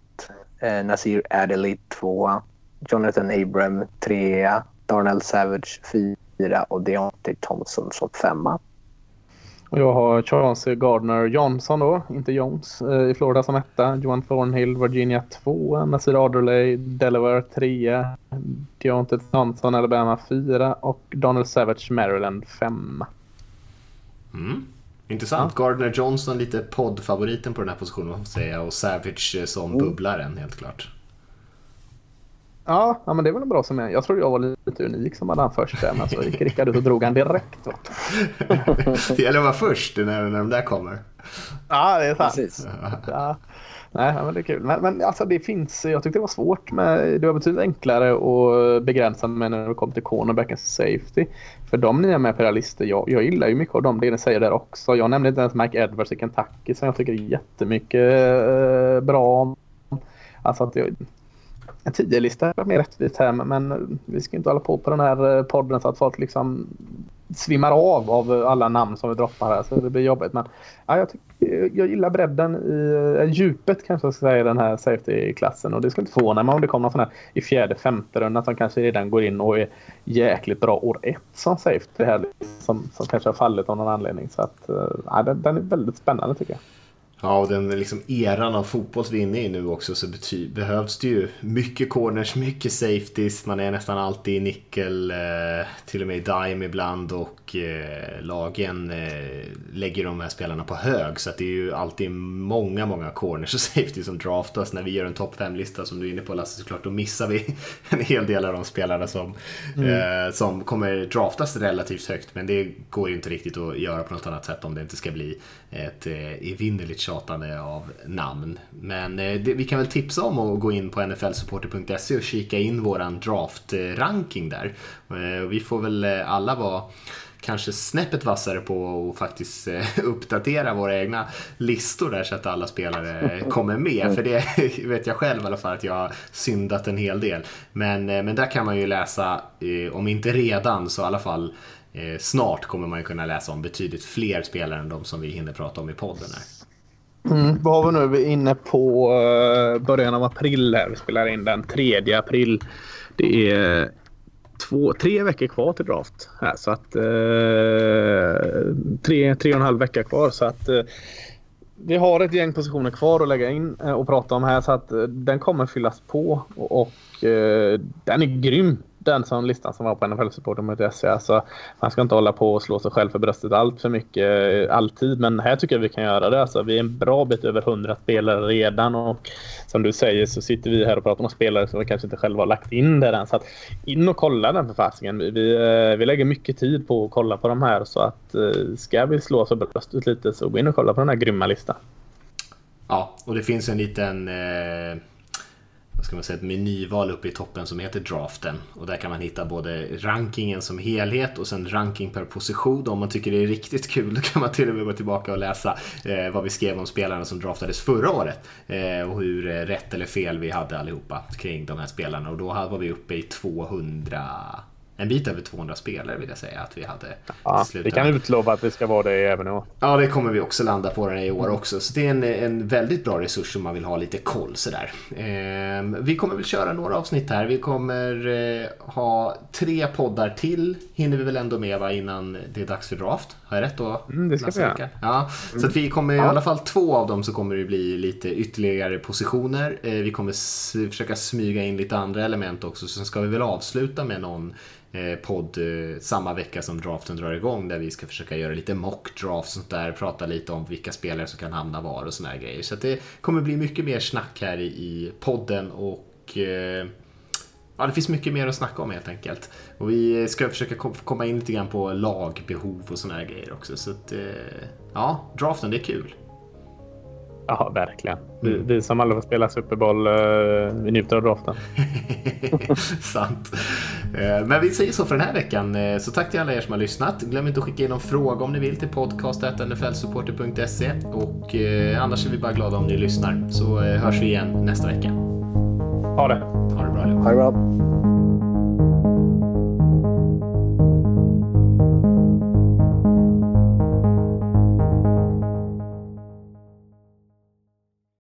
[SPEAKER 6] eh, Nasir Adderley 2, Jonathan Abram 3, Darnell Savage 4 fyra och Deontay Thompson som femma.
[SPEAKER 5] Och jag har Chauncey Gardner Johnson då, inte Jones, eh, i Florida som etta. Johan Thornhill, Virginia två. Nasir Adderley, Delaware trea. Deontay Thompson, Alabama fyra. Och Donald Savage, Maryland femma.
[SPEAKER 4] Mm. Intressant. Ja. Gardner Johnson lite poddfavoriten på den här positionen, får säga. Och Savage eh, som mm. bubblaren, helt klart.
[SPEAKER 5] Ja, ja, men det är väl en bra som är. Jag trodde jag var lite unik som hade han först där, men så gick Rickard ut och drog han direkt.
[SPEAKER 4] det gäller att vara först när, när de där kommer.
[SPEAKER 5] Ja, det är sant. Precis. Ja. Nej, men det är kul. Men, men alltså det finns, jag tyckte det var svårt med, det var betydligt enklare att begränsa med när det kom till cornerback and safety. För de ni är med listor, jag, jag gillar ju mycket av de det ni säger där också. Jag nämnde inte ens Mike Edwards i Kentucky som jag tycker är jättemycket eh, bra. Alltså att jag, en 10-lista är mer rättvist här men vi ska inte hålla på på den här eh, podden så att folk liksom svimmar av av alla namn som vi droppar här så det blir jobbigt. Men ja, jag, tycker, eh, jag gillar bredden eh, i djupet kanske jag ska säga i den här safety-klassen och det skulle inte förvåna mig om det kommer någon sån här i fjärde, femte rundan som kanske redan går in och är jäkligt bra år ett som safety här som, som kanske har fallit av någon anledning. Så att ja, den, den är väldigt spännande tycker jag.
[SPEAKER 4] Ja, och den liksom eran av fotboll vi är inne i nu också så behövs det ju mycket corners, mycket safeties. Man är nästan alltid i nickel, eh, till och med i dime ibland och eh, lagen eh, lägger de här spelarna på hög. Så det är ju alltid många, många corners och safeties som draftas. När vi gör en topp 5-lista som du är inne på Lasse såklart, då missar vi en hel del av de spelarna som, mm. som kommer draftas relativt högt. Men det går ju inte riktigt att göra på något annat sätt om det inte ska bli ett eh, evinnerligt tjatande av namn. Men eh, det, vi kan väl tipsa om att gå in på nflsupporter.se och kika in våran draft-ranking där. Eh, vi får väl alla vara kanske snäppet vassare på att faktiskt uppdatera våra egna listor där så att alla spelare kommer med. För det vet jag själv i alla fall att jag har syndat en hel del. Men, men där kan man ju läsa, om inte redan så i alla fall Eh, snart kommer man ju kunna läsa om betydligt fler spelare än de som vi hinner prata om i podden. Här.
[SPEAKER 5] Mm, vad har vi nu? Vi är inne på uh, början av april här. Vi spelar in den 3 april. Det är två, tre veckor kvar till draft. Här, så att, uh, tre, tre och en halv vecka kvar. Så att, uh, vi har ett gäng positioner kvar att lägga in och prata om här så att den kommer fyllas på och, och den är grym den som listan som var på nflsupporter.se. Alltså, man ska inte hålla på och slå sig själv för bröstet allt för mycket eh, alltid. Men här tycker jag vi kan göra det. Alltså, vi är en bra bit över 100 spelare redan. Och som du säger så sitter vi här och pratar om spelare som vi kanske inte själva har lagt in där än. Så att in och kolla den författningen. Vi, vi, eh, vi lägger mycket tid på att kolla på de här. Så att eh, ska vi slå oss för bröstet lite så gå in och kolla på den här grymma listan.
[SPEAKER 4] Ja, och det finns en liten eh, vad ska man säga, ett menyval uppe i toppen som heter draften. Och där kan man hitta både rankingen som helhet och sen ranking per position. Om man tycker det är riktigt kul då kan man till och med gå tillbaka och läsa eh, vad vi skrev om spelarna som draftades förra året. Eh, och hur eh, rätt eller fel vi hade allihopa kring de här spelarna. Och då var vi uppe i 200 en bit över 200 spelare vill jag säga att vi hade.
[SPEAKER 5] Ja, vi kan utlova att vi ska vara det även i år.
[SPEAKER 4] Ja, det kommer vi också landa på i år också. Så det är en, en väldigt bra resurs om man vill ha lite koll sådär. Eh, vi kommer väl köra några avsnitt här. Vi kommer eh, ha tre poddar till. Hinner vi väl ändå med va, innan det är dags för draft? Har jag rätt då?
[SPEAKER 5] Mm, det ska vi göra.
[SPEAKER 4] Ja, så att vi kommer i alla fall två av dem så kommer det bli lite ytterligare positioner. Eh, vi kommer försöka smyga in lite andra element också. Sen ska vi väl avsluta med någon Eh, podd eh, samma vecka som draften drar igång där vi ska försöka göra lite mock draft och sånt där, prata lite om vilka spelare som kan hamna var och såna här grejer. Så det kommer bli mycket mer snack här i podden och ja, det finns mycket mer att snacka om helt enkelt. Och vi ska försöka komma in lite grann på lagbehov och såna här grejer också. Så att, ja, draften, det är kul.
[SPEAKER 5] Ja, verkligen. Vi, mm. vi som aldrig får spela Super Bowl, uh, vi njuter av draften.
[SPEAKER 4] Sant. Uh, men vi säger så för den här veckan. Så tack till alla er som har lyssnat. Glöm inte att skicka in någon fråga om ni vill till podcast.nflsupporter.se och annars är vi bara glada om ni lyssnar. Så hörs vi igen nästa vecka.
[SPEAKER 5] Ha det.
[SPEAKER 4] Ha det bra.
[SPEAKER 6] Ha det bra.